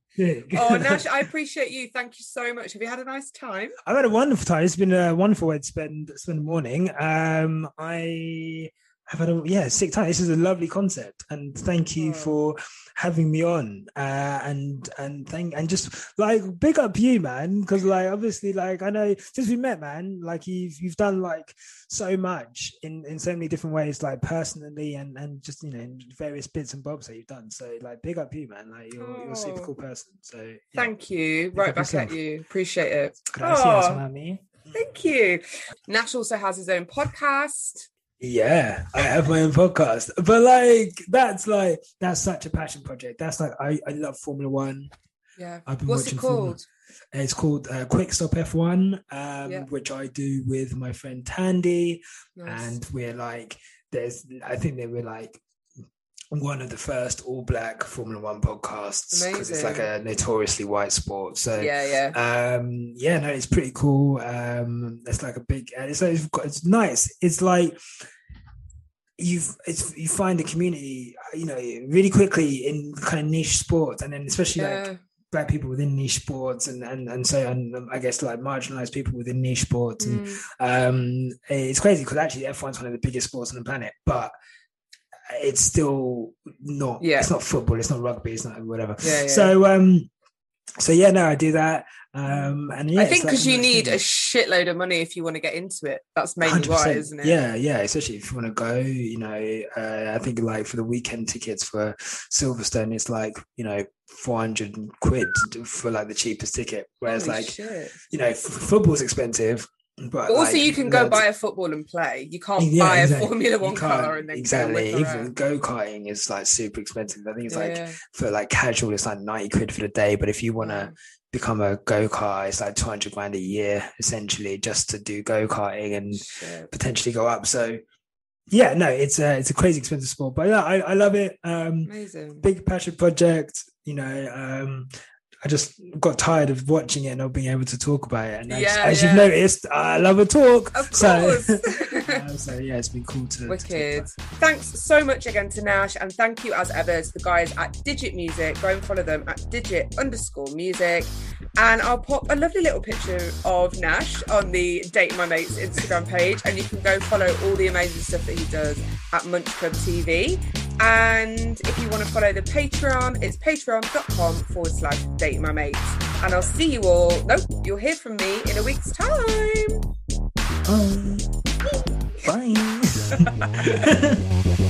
Oh, Nash, I appreciate you. Thank you so much. Have you had a nice time? I've had a wonderful time. It's been a wonderful way to spend spend the morning. Um, I have had a yeah sick time. This is a lovely concept, and thank you Oh. for having me on. Uh, and and thank and just like big up you, man, because like obviously like I know since we met, man, like you've you've done like so much in in so many different ways, like personally and and just you know in various bits and bobs that you've done. So like big up you, man. Like you're you're a super Oh. cool person. So yeah. Thank you. Right back at you. Appreciate it. Gracias, Oh. mami. Thank you. Nash also has his own podcast. Yeah, I have my own podcast, but like that's like that's such a passion project. That's like I, I love Formula One. Yeah. I've been What's watching it Formula- called? It's called uh, Quick Stop F1, um, Yeah. which I do with my friend Tandy, Nice. and we're like, there's I think they were like one of the first all black Formula One podcasts because it's like a notoriously white sport. So yeah, yeah. um yeah no it's pretty cool um it's like a big it's it's, got- it's nice it's like you've it's you find a community you know really quickly in kind of niche sports and then especially like black people within niche sports and and and so and um, i guess like marginalized people within niche sports and Mm. um it's crazy because actually f1's one of the biggest sports on the planet but it's still not Yeah. it's not football it's not rugby it's not whatever Yeah, yeah. so um so yeah no i do that um and yeah I think because you need thing. a shitload of money if you want to get into it. That's mainly why, 100%. isn't it? Yeah, yeah. Especially if you want to go, you know, uh, I think like for the weekend tickets for Silverstone, it's like you know four hundred quid for like the cheapest ticket. Whereas Holy like shit. you know, f- football's expensive, but, But also, like, you can go buy a football and play. You can't Yeah, buy exactly. a Formula One car and then exactly. Even go karting is like super expensive. I think it's like Yeah. for like casual, it's like ninety quid for the day. But if you want to become a go kart, it's like two hundred grand a year essentially just to do go karting and Shit. potentially go up. So yeah, no, it's a it's a crazy expensive sport, but yeah, I, I love it. Um, Amazing. big passion project. You know, um, I just got tired of watching it and not being able to talk about it. And as, Yeah, as yeah. you've noticed, I love a talk. Of So, course. uh, so yeah, it's been cool to. to Wicked. about. Thanks so much again to Nash, and thank you as ever to the guys at Digit Music. Go and follow them at Digit underscore Music. And I'll pop a lovely little picture of Nash on the Date My Mates Instagram page, and you can go follow all the amazing stuff that he does at Munch Club TV. And if you want to follow the Patreon, it's patreon.com forward slash dating my mates. And I'll see you all. Nope, you'll hear from me in a week's time. Um, bye.